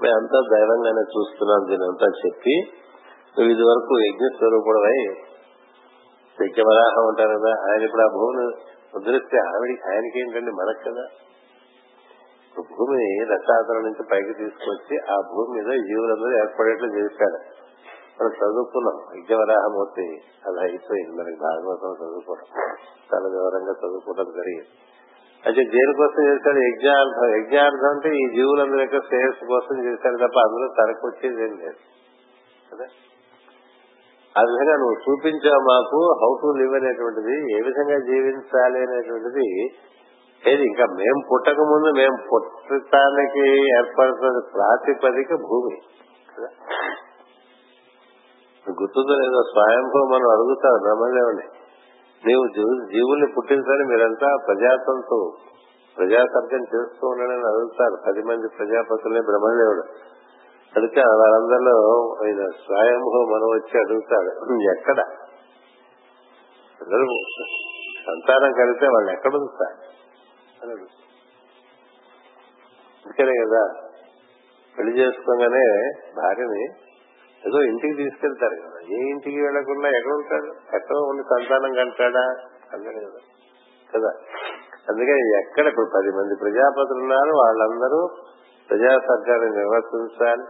మేమంతా దైవంగానే చూస్తున్నాం దీనంతా చెప్పి నువ్వు ఇది వరకు యజ్ఞ స్వరూపుడమై యజ్ఞవరాహం ఉంటారు కదా ఆయన ఇప్పుడు ఆ భూమిని ముద్రిస్తే ఆవిడ ఆయనకేంటండి మనకు కదా భూమిని రసాతల నుంచి పైకి తీసుకొచ్చి ఆ భూమి మీద జీవులందరూ ఏర్పడేట్లు చేశాడు మనం చదువుకున్నాం. యజ్ఞవరాహమూర్తి అది అయిపోయింది. మనకి భాగవతం చదువుకోవడం. చాలా వివరంగా చదువుకోవడం జరిగింది. అయితే దేనికోసం చేశాడు? యజ్ఞార్థం. యజ్ఞార్థం అంటే ఈ జీవులందరి యొక్క శ్రేయస్సు కోసం చేశాడు తప్ప అందులో తనకు వచ్చేది ఏం లేదు. కదా? ఆ విధంగా నువ్వు చూపించావు మాకు. హౌ టు లివ్ అనేటువంటిది ఏ విధంగా జీవించాలి అనేటువంటిది ఏది ఇంకా మేము పుట్టక ముందు మేము పుట్టడానికి ఏర్పడుతున్న ప్రాతిపదిక భూమి. గుర్తుతో లేదో స్వయంభూ మనం అడుగుతారు బ్రహ్మదేవుని. నీవు జీవుల్ని పుట్టించని మీరంతా ప్రజాతంతో ప్రజాసర్గం చేస్తూ ఉండాలని అడుగుతారు పది మంది ప్రజాపతుల్ని బ్రహ్మదేవుడు. అడిగితే వాళ్ళందరిలో ఆయన స్వయంభూ మనం వచ్చి అడుగుతాడు. ఎక్కడ? అందరూ సంతానం కలిగితే వాళ్ళు ఎక్కడ అన్నాడు కదా పెళ్ళి చేసుకోగానే భార్యని ఏదో ఇంటికి తీసుకెళ్తారు కదా. ఏ ఇంటికి వెళ్ళకుండా ఎక్కడ ఉంటాడు ఎక్కడో ఉండి సంతానం కంటాడా? అన్నాడు కదా. కదా. అందుకని ఎక్కడ ఇప్పుడు పది మంది ప్రజాపతులు ఉన్నారు వాళ్ళందరూ ప్రజా నిర్వర్తించాలి.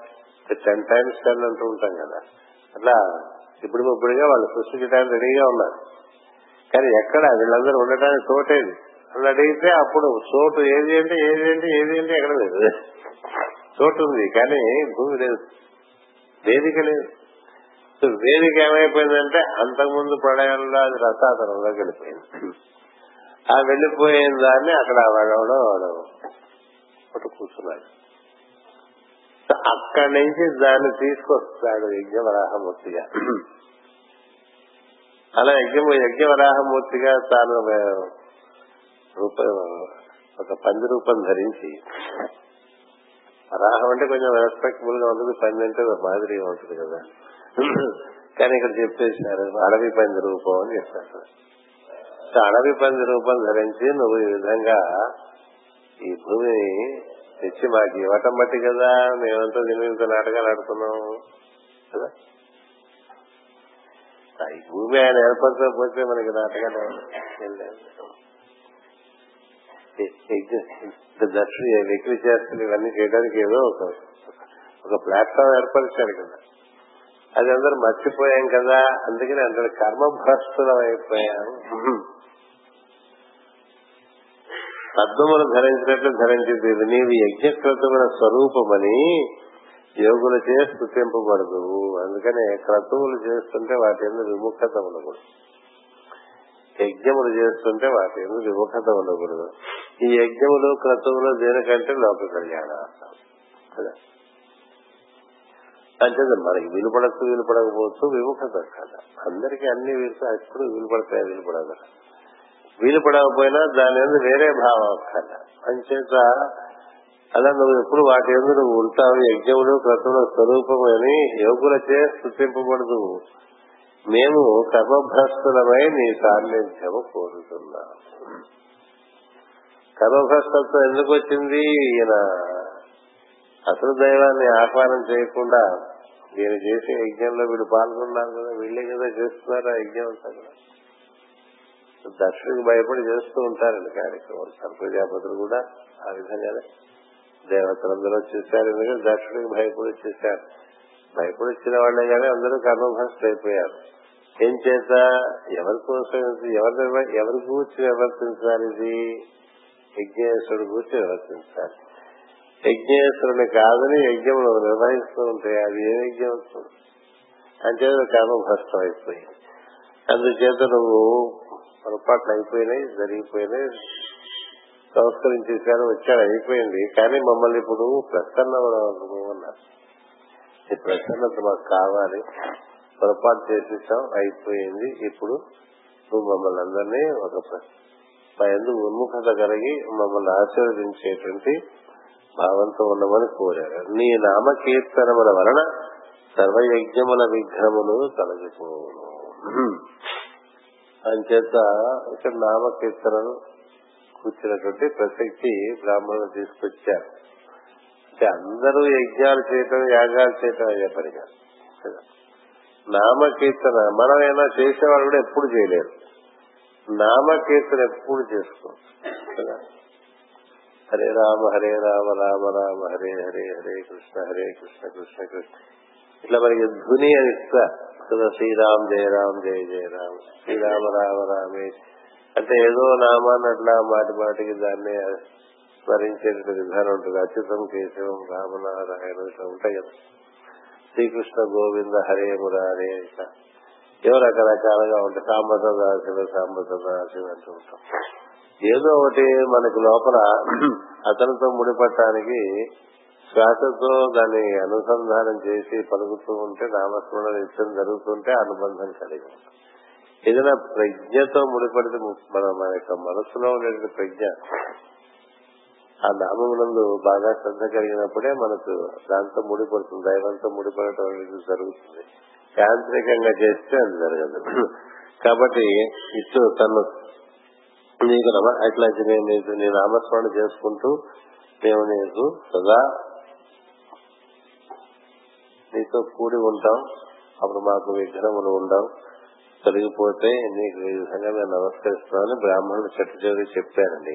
టెన్ టైమ్స్ టెన్ అంటూ ఉంటాం కదా. అట్లా ఇప్పుడు ఇప్పుడుగా వాళ్ళు సృష్టించడానికి రెడీగా ఉన్నారు. కానీ ఎక్కడ? వీళ్ళందరూ ఉండటానికి తోటేది. అని అడిగితే అప్పుడు చోటు ఏది అంటే ఏది అంటే ఏది అంటే ఎక్కడ లేదు. చోటు ఉంది కానీ భూమి లేదు. వేదిక లేదు. వేదిక ఏమైపోయిందంటే అంతకుముందు ప్రళయంలో అది రసాతనంలోకి వెళ్ళిపోయింది. ఆ వెళ్ళిపోయిన దాన్ని అక్కడ వాడవడం వాడు కూర్చున్నాడు. అక్కడి నుంచి దాన్ని తీసుకొస్తాడు యజ్ఞవరాహమూర్తిగా. అలా యజ్ఞ యజ్ఞవరాహమూర్తిగా తాను రూపం ఒక పంది రూపం ధరించి వరాహం అంటే కొంచెం రెస్పెక్టబుల్గా ఉంటుంది పంది అంటే ఒక మాదిరిగా ఉంటుంది కదా. కానీ ఇక్కడ చెప్పేసినారు అడవి పంది రూపం అని చెప్పారు. అడవి పంది రూపం ధరించి నువ్వు ఈ విధంగా ఈ భూమిని తెచ్చి మాకు ఇవ్వటం బట్టి కదా మేమంతా దీని మీద నాటకాలు ఆడుతున్నాము కదా. ఈ భూమి ఆయన ఏర్పరచకపోతే మనకి నాటకాలు ఏం లేదు. దర్శనం వెకిలి చేస్తులు ఇవన్నీ చేయడానికి ఏదో ఒక ఒక ప్లాట్ఫామ్ ఏర్పరిచారు కదా. అది అందరూ మర్చిపోయాం కదా. అందుకని అందరు కర్మభ్రష్టులం అయిపోయాం పద్మములు ధరించినట్లు ధరించింది ఇది నీవు యజ్ఞక్రతువుల స్వరూపమని యోగులచే స్థుతింపబడదు అందుకనే క్రతువులు చేస్తుంటే వాటి మీద విముఖత ఉండకూడదు. యజ్ఞములు చేస్తుంటే వాటి ఎందుకు విముఖత ఉండకూడదు. ఈ యజ్ఞములు క్రతువులు దేనికంటే లోక కళ్యాణార్థం అంటే మనకి విలుపడచ్చు విలుపడకపోవచ్చు విముఖత కదా. అందరికీ అన్ని వీలు ఎప్పుడు విలుపడతాయి విలుపడదు. వీలు పడకపోయినా దాని ఎందుకు వేరే భావం కదా. అంచేత అలా నువ్వు ఎప్పుడు వాటి ఎందుకు నువ్వు ఉంటావు యజ్ఞములు క్రతువుల స్వరూపమని యోగులచే స్థుతింపబడదు. మేము కర్మభ్రస్తులమై నీ సాన్నిధ్యము కోరుతున్నాం కర్మభ్రష్టత్వం ఎందుకు వచ్చింది? ఈయన అసలు దైవాన్ని ఆహ్వానం చేయకుండా ఈయన చేసే యజ్ఞంలో వీడు పాల్గొన్నారు కదా వీళ్ళే కదా చేస్తున్నారు ఆ యజ్ఞం అంతా కూడా? భయపడి చేస్తూ ఉంటారండి కార్యక్రమం. ప్రజాపతులు కూడా ఆ విధంగానే దేవతలందరూ చేశారు ఎందుకంటే దర్శకుడికి భయపడి చేశారు భయపడి వచ్చిన వాళ్ళే కానీ అందరూ కర్మభ్రష్టు అయిపోయారు ఏం చేత ఎవరి కోసం ఎవరి ఎవరి గూర్చి నిర్వర్తించాలి ఇది? యజ్ఞేశ్వరుడు కూర్చి నిర్వర్తించాలి యజ్ఞేశ్వరుని కాదని యజ్ఞములు నిర్వహిస్తూ ఉంటాయి అది ఏ యజ్ఞం? అవుతుంది అంచేత కర్మభ్రష్టం అయిపోయింది. అందుచేత నువ్వు పొరపాట్లు అయిపోయినాయి జరిగిపోయినాయి సంస్కరించేశారు వచ్చాడు అయిపోయింది. కానీ మమ్మల్ని ఇప్పుడు ప్రసన్న అన్నారు ఈ ప్రసన్నత మాకు కావాలి. పొరపాటు చేసేసాం అయిపోయింది. ఇప్పుడు నువ్వు మమ్మల్ని అందరినీ ఒక మా ఎందుకు ఉన్ముఖత కలిగి మమ్మల్ని ఆశీర్వదించేటువంటి భావంతో ఉండమని కోరారు. నీ నామకీర్తనముల వలన సర్వయజ్ఞముల విఘ్నములు తొలగిపోను అంచేత ఇక్కడ నామకీర్తనలు కూర్చున్నటువంటి ప్రసక్తి బ్రాహ్మణులు తీసుకొచ్చారు. అంటే అందరూ యజ్ఞాలు చేయటం యాగాలు చేయటం అయ్యే పని కాదు. నామకీర్తన. మనం ఏమైనా చేసేవాళ్ళు కూడా ఎప్పుడు చేయలేరు. నామకీర్తన ఎప్పుడు చేసుకోవచ్చు కదా? హరే రామ హరే రామ రామ రామ హరే హరే హరే కృష్ణ హరే కృష్ణ కృష్ణ కృష్ణ. ఇట్లా మనకి ధుని అని ఇస్తా. కదా? శ్రీరామ్ జయ రామ్ జయ జయ రామ్. శ్రీరామ రామ రామే. అంటే ఏదో నామాన్ని అట్లా మాటి మాటికి దాన్ని స్మరించే విధానం ఉంటుంది. అచ్యుతం కేశవం రామనారాయణ ఇట్లా ఉంటాయి కదా? శ్రీకృష్ణ గోవింద హరే మురారే ఇట్లా ఏవో రకరకాలుగా ఉంటాయి సాంబసదాశివ దాసులు అంటూ ఉంటాం ఏదో ఒకటి మనకి లోపల అతనితో ముడిపట్టడానికి శ్వాసతో దాన్ని అనుసంధానం చేసి పలుకుతూ ఉంటే నామస్మరణ నిత్యం జరుగుతుంటే అనుబంధం కలిగి ఉంటుంది ఏదైనా ప్రజ్ఞతో ముడిపడితే మన మన యొక్క మనసులో ఉండే ప్రజ్ఞ ఆ నామములందు బాగా శ్రద్ధ కలిగినప్పుడే మనకు దాంతో ముడిపడుతుంది దైవంతో ముడిపడటం అనేది జరుగుతుంది. యాంత్రికంగా చేస్తే అది జరగదు. కాబట్టి ఇటు తను నీకు నమ అట్లా నేను నీకు నీ నామస్మరణ చేసుకుంటూ మేము నీకు సదా నీతో కూడి ఉంటాం. అప్పుడు మాకు విగ్రహములు ఉండవు. తొలగిపోతే నీకు ఈ విధంగా నేను నమస్కరిస్తామని బ్రాహ్మణుడు చెట్టు చెవి చెప్పానండి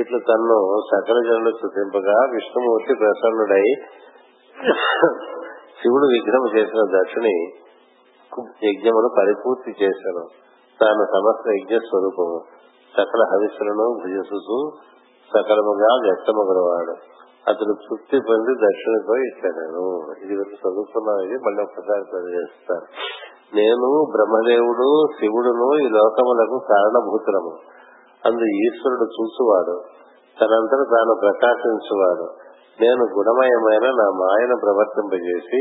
ఇట్లు తన్ను సకల జనులు స్థుతింపగా విష్ణుమూర్తి ప్రసన్నుడై శివుడు విగ్రహం చేసిన దక్షిణి యజ్ఞమును పరిపూర్తి చేశాను. తాను సమస్త యజ్ఞ స్వరూపము. సకల హవిస్సులను భుజసుతూ సకలముగా వ్యక్తమగలవాడు అతడు తృప్తి పొంది దక్షిణతో ఇచ్చాను ఇది వరకు చదువుకున్నాం ఇది మళ్ళీ ఒక్కసారి చదివేస్తాను నేను బ్రహ్మదేవుడు శివుడును ఈ లోకములకు కారణభూతులము. అందు ఈశ్వరుడు చూసువాడు తనంతట తాను ప్రకాశించువాడు. నేను గుణమయమైన నా మాయను ప్రవర్తింపజేసి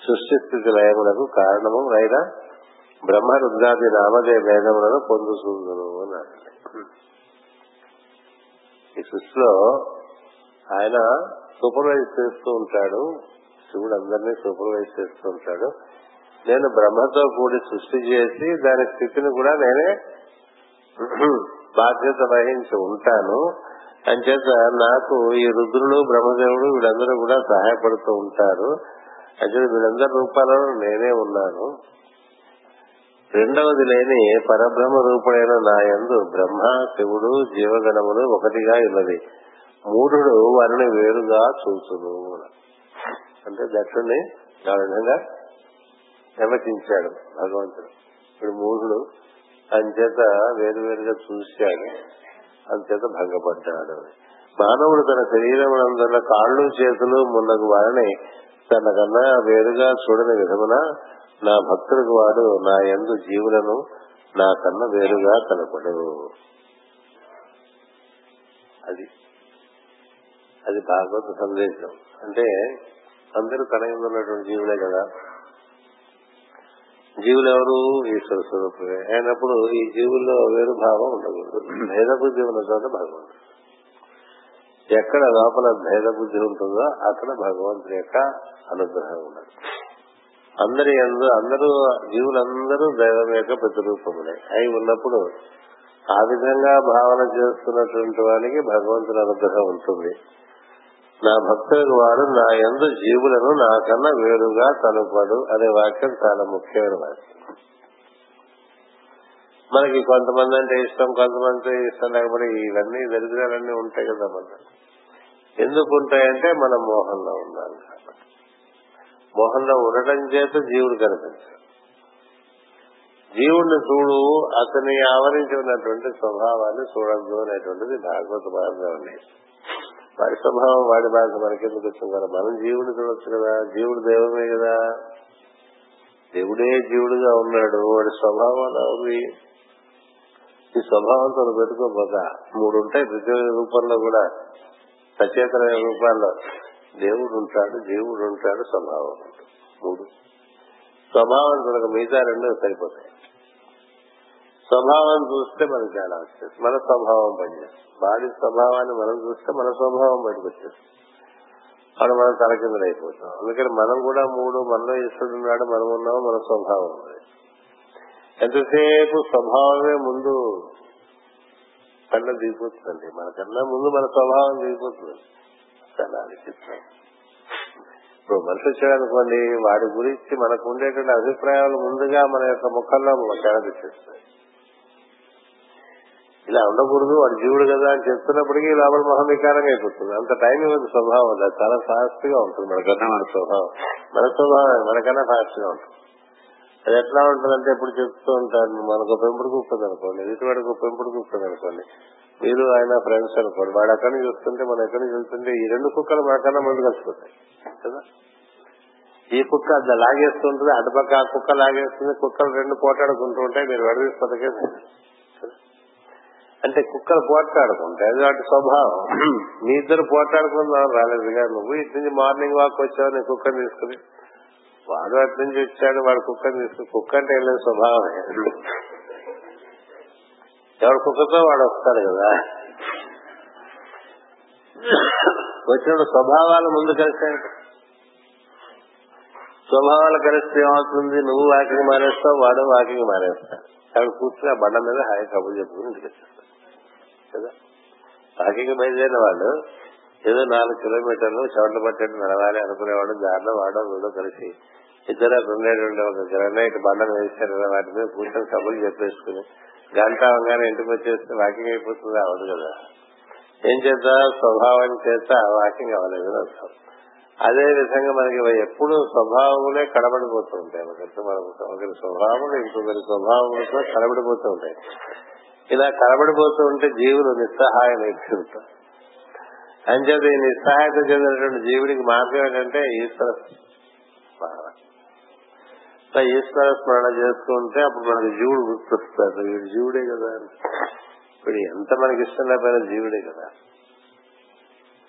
సృష్టి స్థితి లయములకు కారణము అయిన బ్రహ్మ రుద్రాది నామదే వేదములను పొందుతుందును అన్నాడు. ఈ సృష్టిలో ఆయన సూపర్వైజ్ చేస్తూ ఉంటాడు. శివుడు అందరినీ సూపర్వైజ్ చేస్తూ ఉంటాడు. నేను బ్రహ్మతో కూడి సృష్టి చేసి దాని స్థితిని కూడా నేనే బాధ్యత వహించి ఉంటాను. అంచేత నాకు ఈ రుద్రుడు బ్రహ్మదేవుడు వీళ్ళందరూ కూడా సహాయపడుతూ ఉంటారు. అంటే వీళ్ళందరి రూపాలలో నేనే ఉన్నాను. రెండవది లేని పరబ్రహ్మ రూపుడైన నా యందు బ్రహ్మ శివుడు జీవగణములు ఒకటిగా ఉన్నది మూఢుడు వారిని వేరుగా చూసును అంటే దక్షుణ్ణి ఆ విధంగా నిర్వచించాడు భగవంతుడు. ఇప్పుడు మూఢుడు అంచేత వేరు వేరుగా చూశాడు. అంచేత భంగపడ్డాడు. మానవుడు తన శరీరం అందరి కాళ్ళు చేతులు మున్నగు వారిని తన కన్నా వేరుగా చూడని విధమున నా భక్తుడికి వాడు నా ఎందు జీవులను నా కన్నా వేరుగా కనపడు. అది అది భాగవత సందేశం. అంటే అందరూ తన ఉన్నటువంటి జీవులే కదా. జీవులు ఎవరు ఈశ్వర స్వరూపమే. అయినప్పుడు ఈ జీవుల్లో వేరు భావం ఉండకూడదు. భేద బుద్ధి ఉన్న చోట భగవంతుడు ఎక్కడ లోపల భేద బుద్ధి ఉంటుందో అక్కడ భగవంతుడి యొక్క అనుగ్రహం ఉన్నది అందరి అందరూ అందరూ జీవులందరూ దైవం యొక్క ప్రతిరూపములే. అయి ఉన్నప్పుడు ఆ విధంగా భావన చేస్తున్నటువంటి వానికి భగవంతుని అనుగ్రహం ఉంటుంది. నా భక్తులకు వాడు నా ఎందు జీవులను నాకన్నా వేరుగా కనుపడు అనే వాక్యం చాలా ముఖ్యమైన వాక్యం. మనకి కొంతమంది అంటే ఇష్టం కొంతమంది ఇష్టం లేకపోతే ఇవన్నీ దరిద్రాలన్నీ ఉంటాయి కదా మన ఎందుకు ఉంటాయంటే మనం మోహంలో ఉన్నాం మోహంలో ఉండటం చేత జీవుడు కనిపించాడు జీవుడిని చూడు అతని ఆవరించి ఉన్నటువంటి స్వభావాన్ని చూడద్దు అనేటువంటిది భాగవత మార్గం వాడి స్వభావం వాడి భాష మనకెందుకు వచ్చింది? కదా మనం జీవుడు చూడొచ్చు కదా జీవుడు దైవమే కదా. దేవుడే జీవుడుగా ఉన్నాడు వాడి స్వభావం అలా ఉంది. ఈ స్వభావంతో పెట్టుకోబోక మూడు ఉంటాయి ప్రతి రూపంలో కూడా. సచేతన రూపాల్లో. దేవుడు ఉంటాడు జీవుడు ఉంటాడు స్వభావం ఉంటాడు మూడు. స్వభావం చూడక మిగతా రెండు సరిపోతాయి. స్వభావం చూస్తే మనకి అలా వచ్చేస్తుంది. మన స్వభావం పనిచేస్తుంది. వాడి స్వభావాన్ని మనం చూస్తే మన స్వభావం బయటకు వచ్చేస్తుంది. అప్పుడు మనం తలకిందులు అయిపోతాం. అందుకని మనం కూడా మూడు మనలో ఈశ్వరుడు ఉన్నాడు మనం ఉన్నాము మన స్వభావం ఎంతసేపు స్వభావమే ముందు కన్నా దిగిపోతుందండి. మనకన్నా ముందు మన స్వభావం దిగిపోతుంది. చాలా విచిత్రం ఇప్పుడు మనిషి వచ్చాడనుకోండి వాడి గురించి మనకు ఉండేటువంటి అభిప్రాయాలు ముందుగా మన యొక్క ముఖంలో తెరదిచ్చేస్తాయి ఇలా ఉండకూడదు వాడు జీవుడు కదా అని చెప్తున్నప్పటికీ లోపల మొహం వికారంగా అయిపోతుంది. అంత టైం ఇవ్వదు స్వభావం అది. చాలా ఫాస్ట్గా ఉంటుంది మనకన్నా మన స్వభావం. మన స్వభావం మనకన్నా ఫాస్ట్గా ఉంటుంది. అది ఎట్లా ఉంటుందంటే ఇప్పుడు చెప్తూ ఉంటాను మనకు పెంపుడు కుప్పది అనుకోండి ఇటువాడికి పెంపుడు కుప్పది అనుకోండి. మీరు ఆయన ఫ్రెండ్స్ అనుకోండి వాడు అక్కడి నుంచి వస్తుంటే మనం ఎక్కడి నుంచి వెళ్తుంటే ఈ రెండు కుక్కలు మనకన్నా ముందు కలిసిపోతాయి కదా? ఈ కుక్క అది లాగేస్తుంటుంది అటుపక్క ఆ కుక్క లాగేస్తుంది కుక్కలు రెండు పోటాడుకుంటూ ఉంటాయి మీరు విడదీసి పథకే అంటే కుక్కలు పోట్లాడుకుంటాయి. అది వాటి స్వభావం. మీ ఇద్దరు పోట్లాడుకుందాం రాలేదుగా నువ్వు ఇటు నుంచి మార్నింగ్ వాక్ వచ్చావు నీ కుక్కని తీసుకుని. వాడు అటు నుంచి వచ్చాడు వాడు కుక్కని తీసుకుని. కుక్క అంటే వెళ్ళే స్వభావమే ఎవడు కుక్కతో వాడు వస్తాడు కదా. వచ్చినప్పుడు స్వభావాలు ముందు కలిసాయి. స్వభావాలు కలిస్తే ఏమవుతుంది? నువ్వు వాకింగ్ మానేస్తావు వాడు వాకింగ్ మానేస్తాడు. అక్కడ కూర్చుని ఆ బండ మీద హాయి కబుర్లు చెప్పుకుని ఇంటికి కదా? వాకింగ్ బయలుదేరిన వాళ్ళు ఏదో నాలుగు కిలోమీటర్లు చోట్ల పట్టండి నడవాలి అనుకునేవాడు దారిలో వాడో వీడో కలిసి ఇద్దరు రెండేళ్ళు ఒక గ్రనైట్ బండలు వేశారు వాటి మీద కూర్చొని కబుర్లు చెప్పేసుకుని గంట అవగానే ఇంటికి వచ్చేస్తే వాకింగ్ అయిపోతుంది అవదు కదా? ఏం చేత స్వభావం చేత వాకింగ్ అవ్వలేదు అర్థం. అదే విధంగా మనకి ఎప్పుడు స్వభావములే కడబడిపోతూ ఉంటాయి. ఒకరికి మనకు ఒకరి స్వభావములు ఇంకొకరి స్వభావములతో కడబడిపోతూ ఉంటాయి. ఇలా కనబడిపోతూ ఉంటే జీవులు నిస్సహాయం ఉంటారు అంచేత ఈ నిస్సహాయత చెందినటువంటి జీవుడికి మార్గం ఏంటంటే ఈశ్వర స్మరణ. ఈశ్వర స్మరణ చేసుకుంటే అప్పుడు మనకి జీవుడు గుర్తొస్తాడు. వీడు జీవుడే కదా ఇప్పుడు ఎంత మనకి ఇష్టం లేకపోయినా జీవుడే కదా.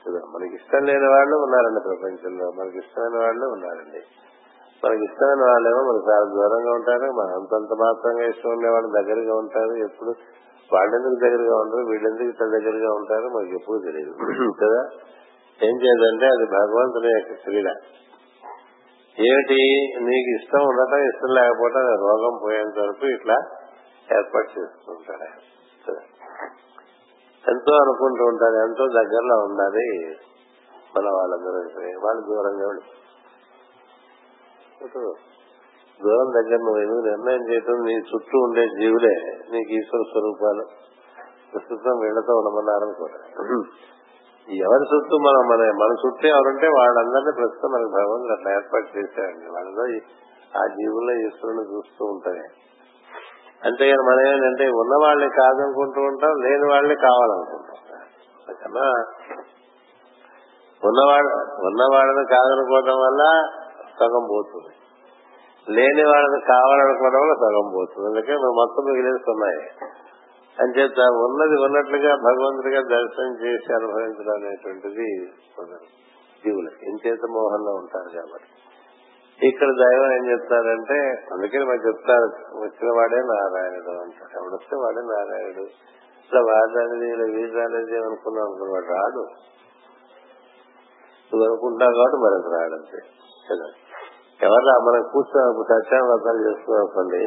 కదా మనకి ఇష్టం లేని వాళ్ళు ఉన్నారండి ప్రపంచంలో. మనకి ఇష్టమైన వాళ్ళు ఉన్నారండి. మనకి ఇష్టమైన వాళ్ళేమో మనకు చాలా దూరంగా ఉంటారు. మన అంతంత మాత్రంగా ఇష్టం ఉండేవాళ్ళు దగ్గరగా ఉంటారు. ఎప్పుడు వాళ్ళెందుకు దగ్గరగా ఉంటారు వీళ్ళెందుకు ఇతర దగ్గరగా ఉంటారో మనకి ఎప్పుడు తెలియదు. కదా? ఏం చేయదంటే అది భగవంతుని యొక్క క్రీడ. ఏమిటి? నీకు ఇష్టం ఉండటం ఇష్టం లేకపోవటం రోగం పోయేంత వరకు ఇట్లా ఏర్పాటు చేసుకుంటాడు ఎంతో అనుకుంటూ ఉంటాడు ఎంతో దగ్గరలో ఉండాలి మన వాళ్ళందరూ. వాళ్ళు దూరంగా ఉండి. దూరం దగ్గర నువ్వు ఎందుకు నిర్ణయం చేయటం? నీ చుట్టూ ఉండే జీవులే నీకు ఈశ్వర స్వరూపాలు. ప్రస్తుతం వీళ్ళతో ఉండమన్నారనుకోండి ఎవరి చుట్టూ మనం మన మన చుట్టూ ఎవరుంటే వాళ్ళందరినీ ప్రస్తుతం మనకు భగవంతుడు అట్లా ఏర్పాటు చేశాడండి. వాళ్ళలో ఆ జీవుల్లో ఈశ్వరుని చూస్తూ ఉంటాయి. అంతేగాని మనం ఏంటంటే ఉన్న వాళ్ళని కాదనుకుంటూ ఉంటాం లేని వాళ్ళని కావాలనుకుంటాం. అందుకన్నా ఉన్నవాళ్ళ ఉన్నవాళ్ళని కాదనుకోవడం వల్ల సగం పోతుంది. లేని వాళ్ళని కావాలనుకోవడం వల్ల సగం పోతుంది. అందుకే మనం మొత్తం మిగిలేస్తున్నాయి. అంచేత ఉన్నది ఉన్నట్లుగా భగవంతుడిగా దర్శనం చేసి అనుభవించడం అనేటువంటిది కుదరదు. జీవులకి ఇంచేత మోహంలో ఉంటారు కాబట్టి. ఇక్కడ దైవం ఏం చెప్తారంటే అందుకని మనం చెప్తారు వచ్చిన వాడే నారాయణుడు అంటారు. ఎవడొస్తే వాడే నారాయణుడు. ఇట్లా వాడడానికి ఇలా వీసాలేది అనుకున్నాం అనుకున్నాడు రాడు. నువ్వు అనుకుంటావు కాబట్టి మరి రాడంతే కదా ఎవరు రా- మనం కూర్చొని సత్యాన్ని వ్రతాలు చేస్తున్నాం అనుకోండి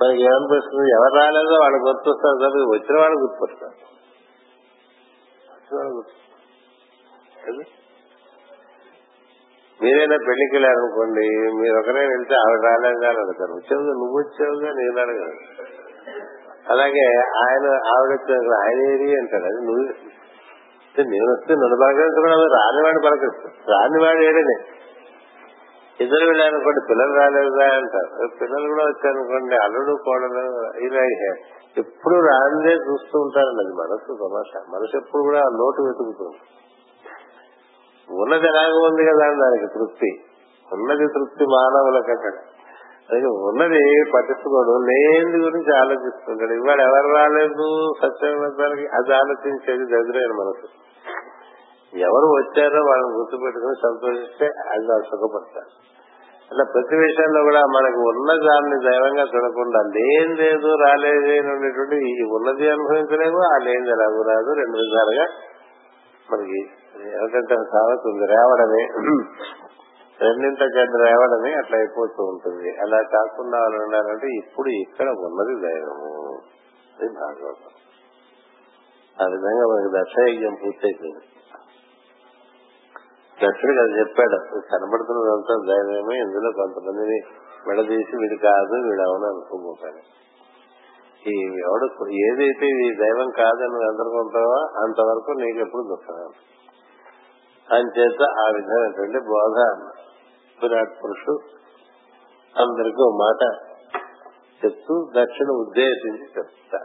మనకి ఏమనిపిస్తుంది ఎవరు రాలేదో వాళ్ళు గుర్తొస్తారు తప్ప వచ్చిన వాళ్ళు గుర్తొస్తారు మీరైనా పెళ్ళికి వెళ్ళారనుకోండి మీరు ఒకరే వెళ్తే ఆవిడ రాలేదా అని అడుగుతారు. వచ్చావుగా? నువ్వు వచ్చావుగా? నేను అడగను. అలాగే ఆయన ఆవిడ వచ్చిన ఆయన ఏరి అంటాడు అది నువ్వు నేను వస్తే నన్ను పలకరించడం రానివాడు పలకరిస్తాను రానివాడు ఏడనే ఇద్దరు వెళ్ళారనుకోండి పిల్లలు రాలేదురా అంటారు. పిల్లలు కూడా వచ్చారనుకోండి అల్లుడు కోడలు ఇలా ఎప్పుడు రానిదే చూస్తూ ఉంటారండి. అది మనసు తమాషా మనసు ఎప్పుడు కూడా ఆ లోటు వెతుకుతుంది. ఉన్నది ఎలాగో ఉంది కదా అని దానికి తృప్తి. ఉన్నది తృప్తి మానవులకు అక్కడ అందుకే ఉన్నది పట్టించుకోడు. లేని గురించి ఆలోచిస్తుంటాడు. ఇవాడు ఎవరు రాలేదు సత్యవంతానికి అది ఆలోచించేది దరిద్రైన మనసు. ఎవరు వచ్చారో వాళ్ళని గుర్తుపెట్టుకుని సంతోషిస్తే అది వాళ్ళు సుఖపడతారు. అట్లా ప్రతి విషయంలో కూడా మనకు ఉన్న దాన్ని దైవంగా చూడకుండా లేనిదేదో రాలేదు అనేటువంటి ఈ ఉన్నది అనుభవించలేము ఆ లేనిది ఎలాగూ రాదు. రెండు విధాలుగా మనకి ఎవరికంటే సాగుతుంది రేవడమే. రెండింత చెడ్డ రేవడమే అట్లా అయిపోతూ ఉంటుంది. అలా కాకుండా వాళ్ళు ఉండాలంటే ఇప్పుడు ఇక్కడ ఉన్నది దైవము. అది భాగవతం. ఆ విధంగా మనకి దశయజ్ఞం పూర్తయిపోయింది. దక్షుడికి అది చెప్పాడు కనబడుతున్నదంతా దైవమే ఇందులో కొంతమందిని విడదీసి వీడు కాదు వీడు అవును అనుకోబోతాను ఈ ఎవడు ఏదైతే ఈ దైవం కాదని అనుకుంటావో అంతవరకు నీకు ఎప్పుడు దుఃఖం అంచేత ఆ విధమైనటువంటి బోధ విరాట్ పురుషుడు అందరికీ ఒక మాట చెప్తూ దక్షిణ ఉద్దేశించి చెప్తా.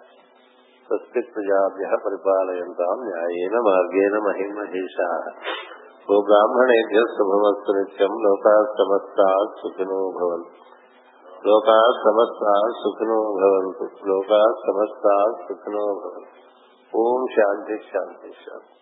స్వస్తి ప్రజాభ్య పరిపాలయంతాం న్యాయేన మార్గేణ మహిమహేష. ఓ బ్రాహ్మణేభ్య శుభమస్తు నిత్యం లోకా సమస్తా సుఖినో భవన్ లోకా సమస్త సుఖినో భవంతు లోకా సమస్త సుఖినో భవంతు ఓం శాంతి శాంతి శాంతి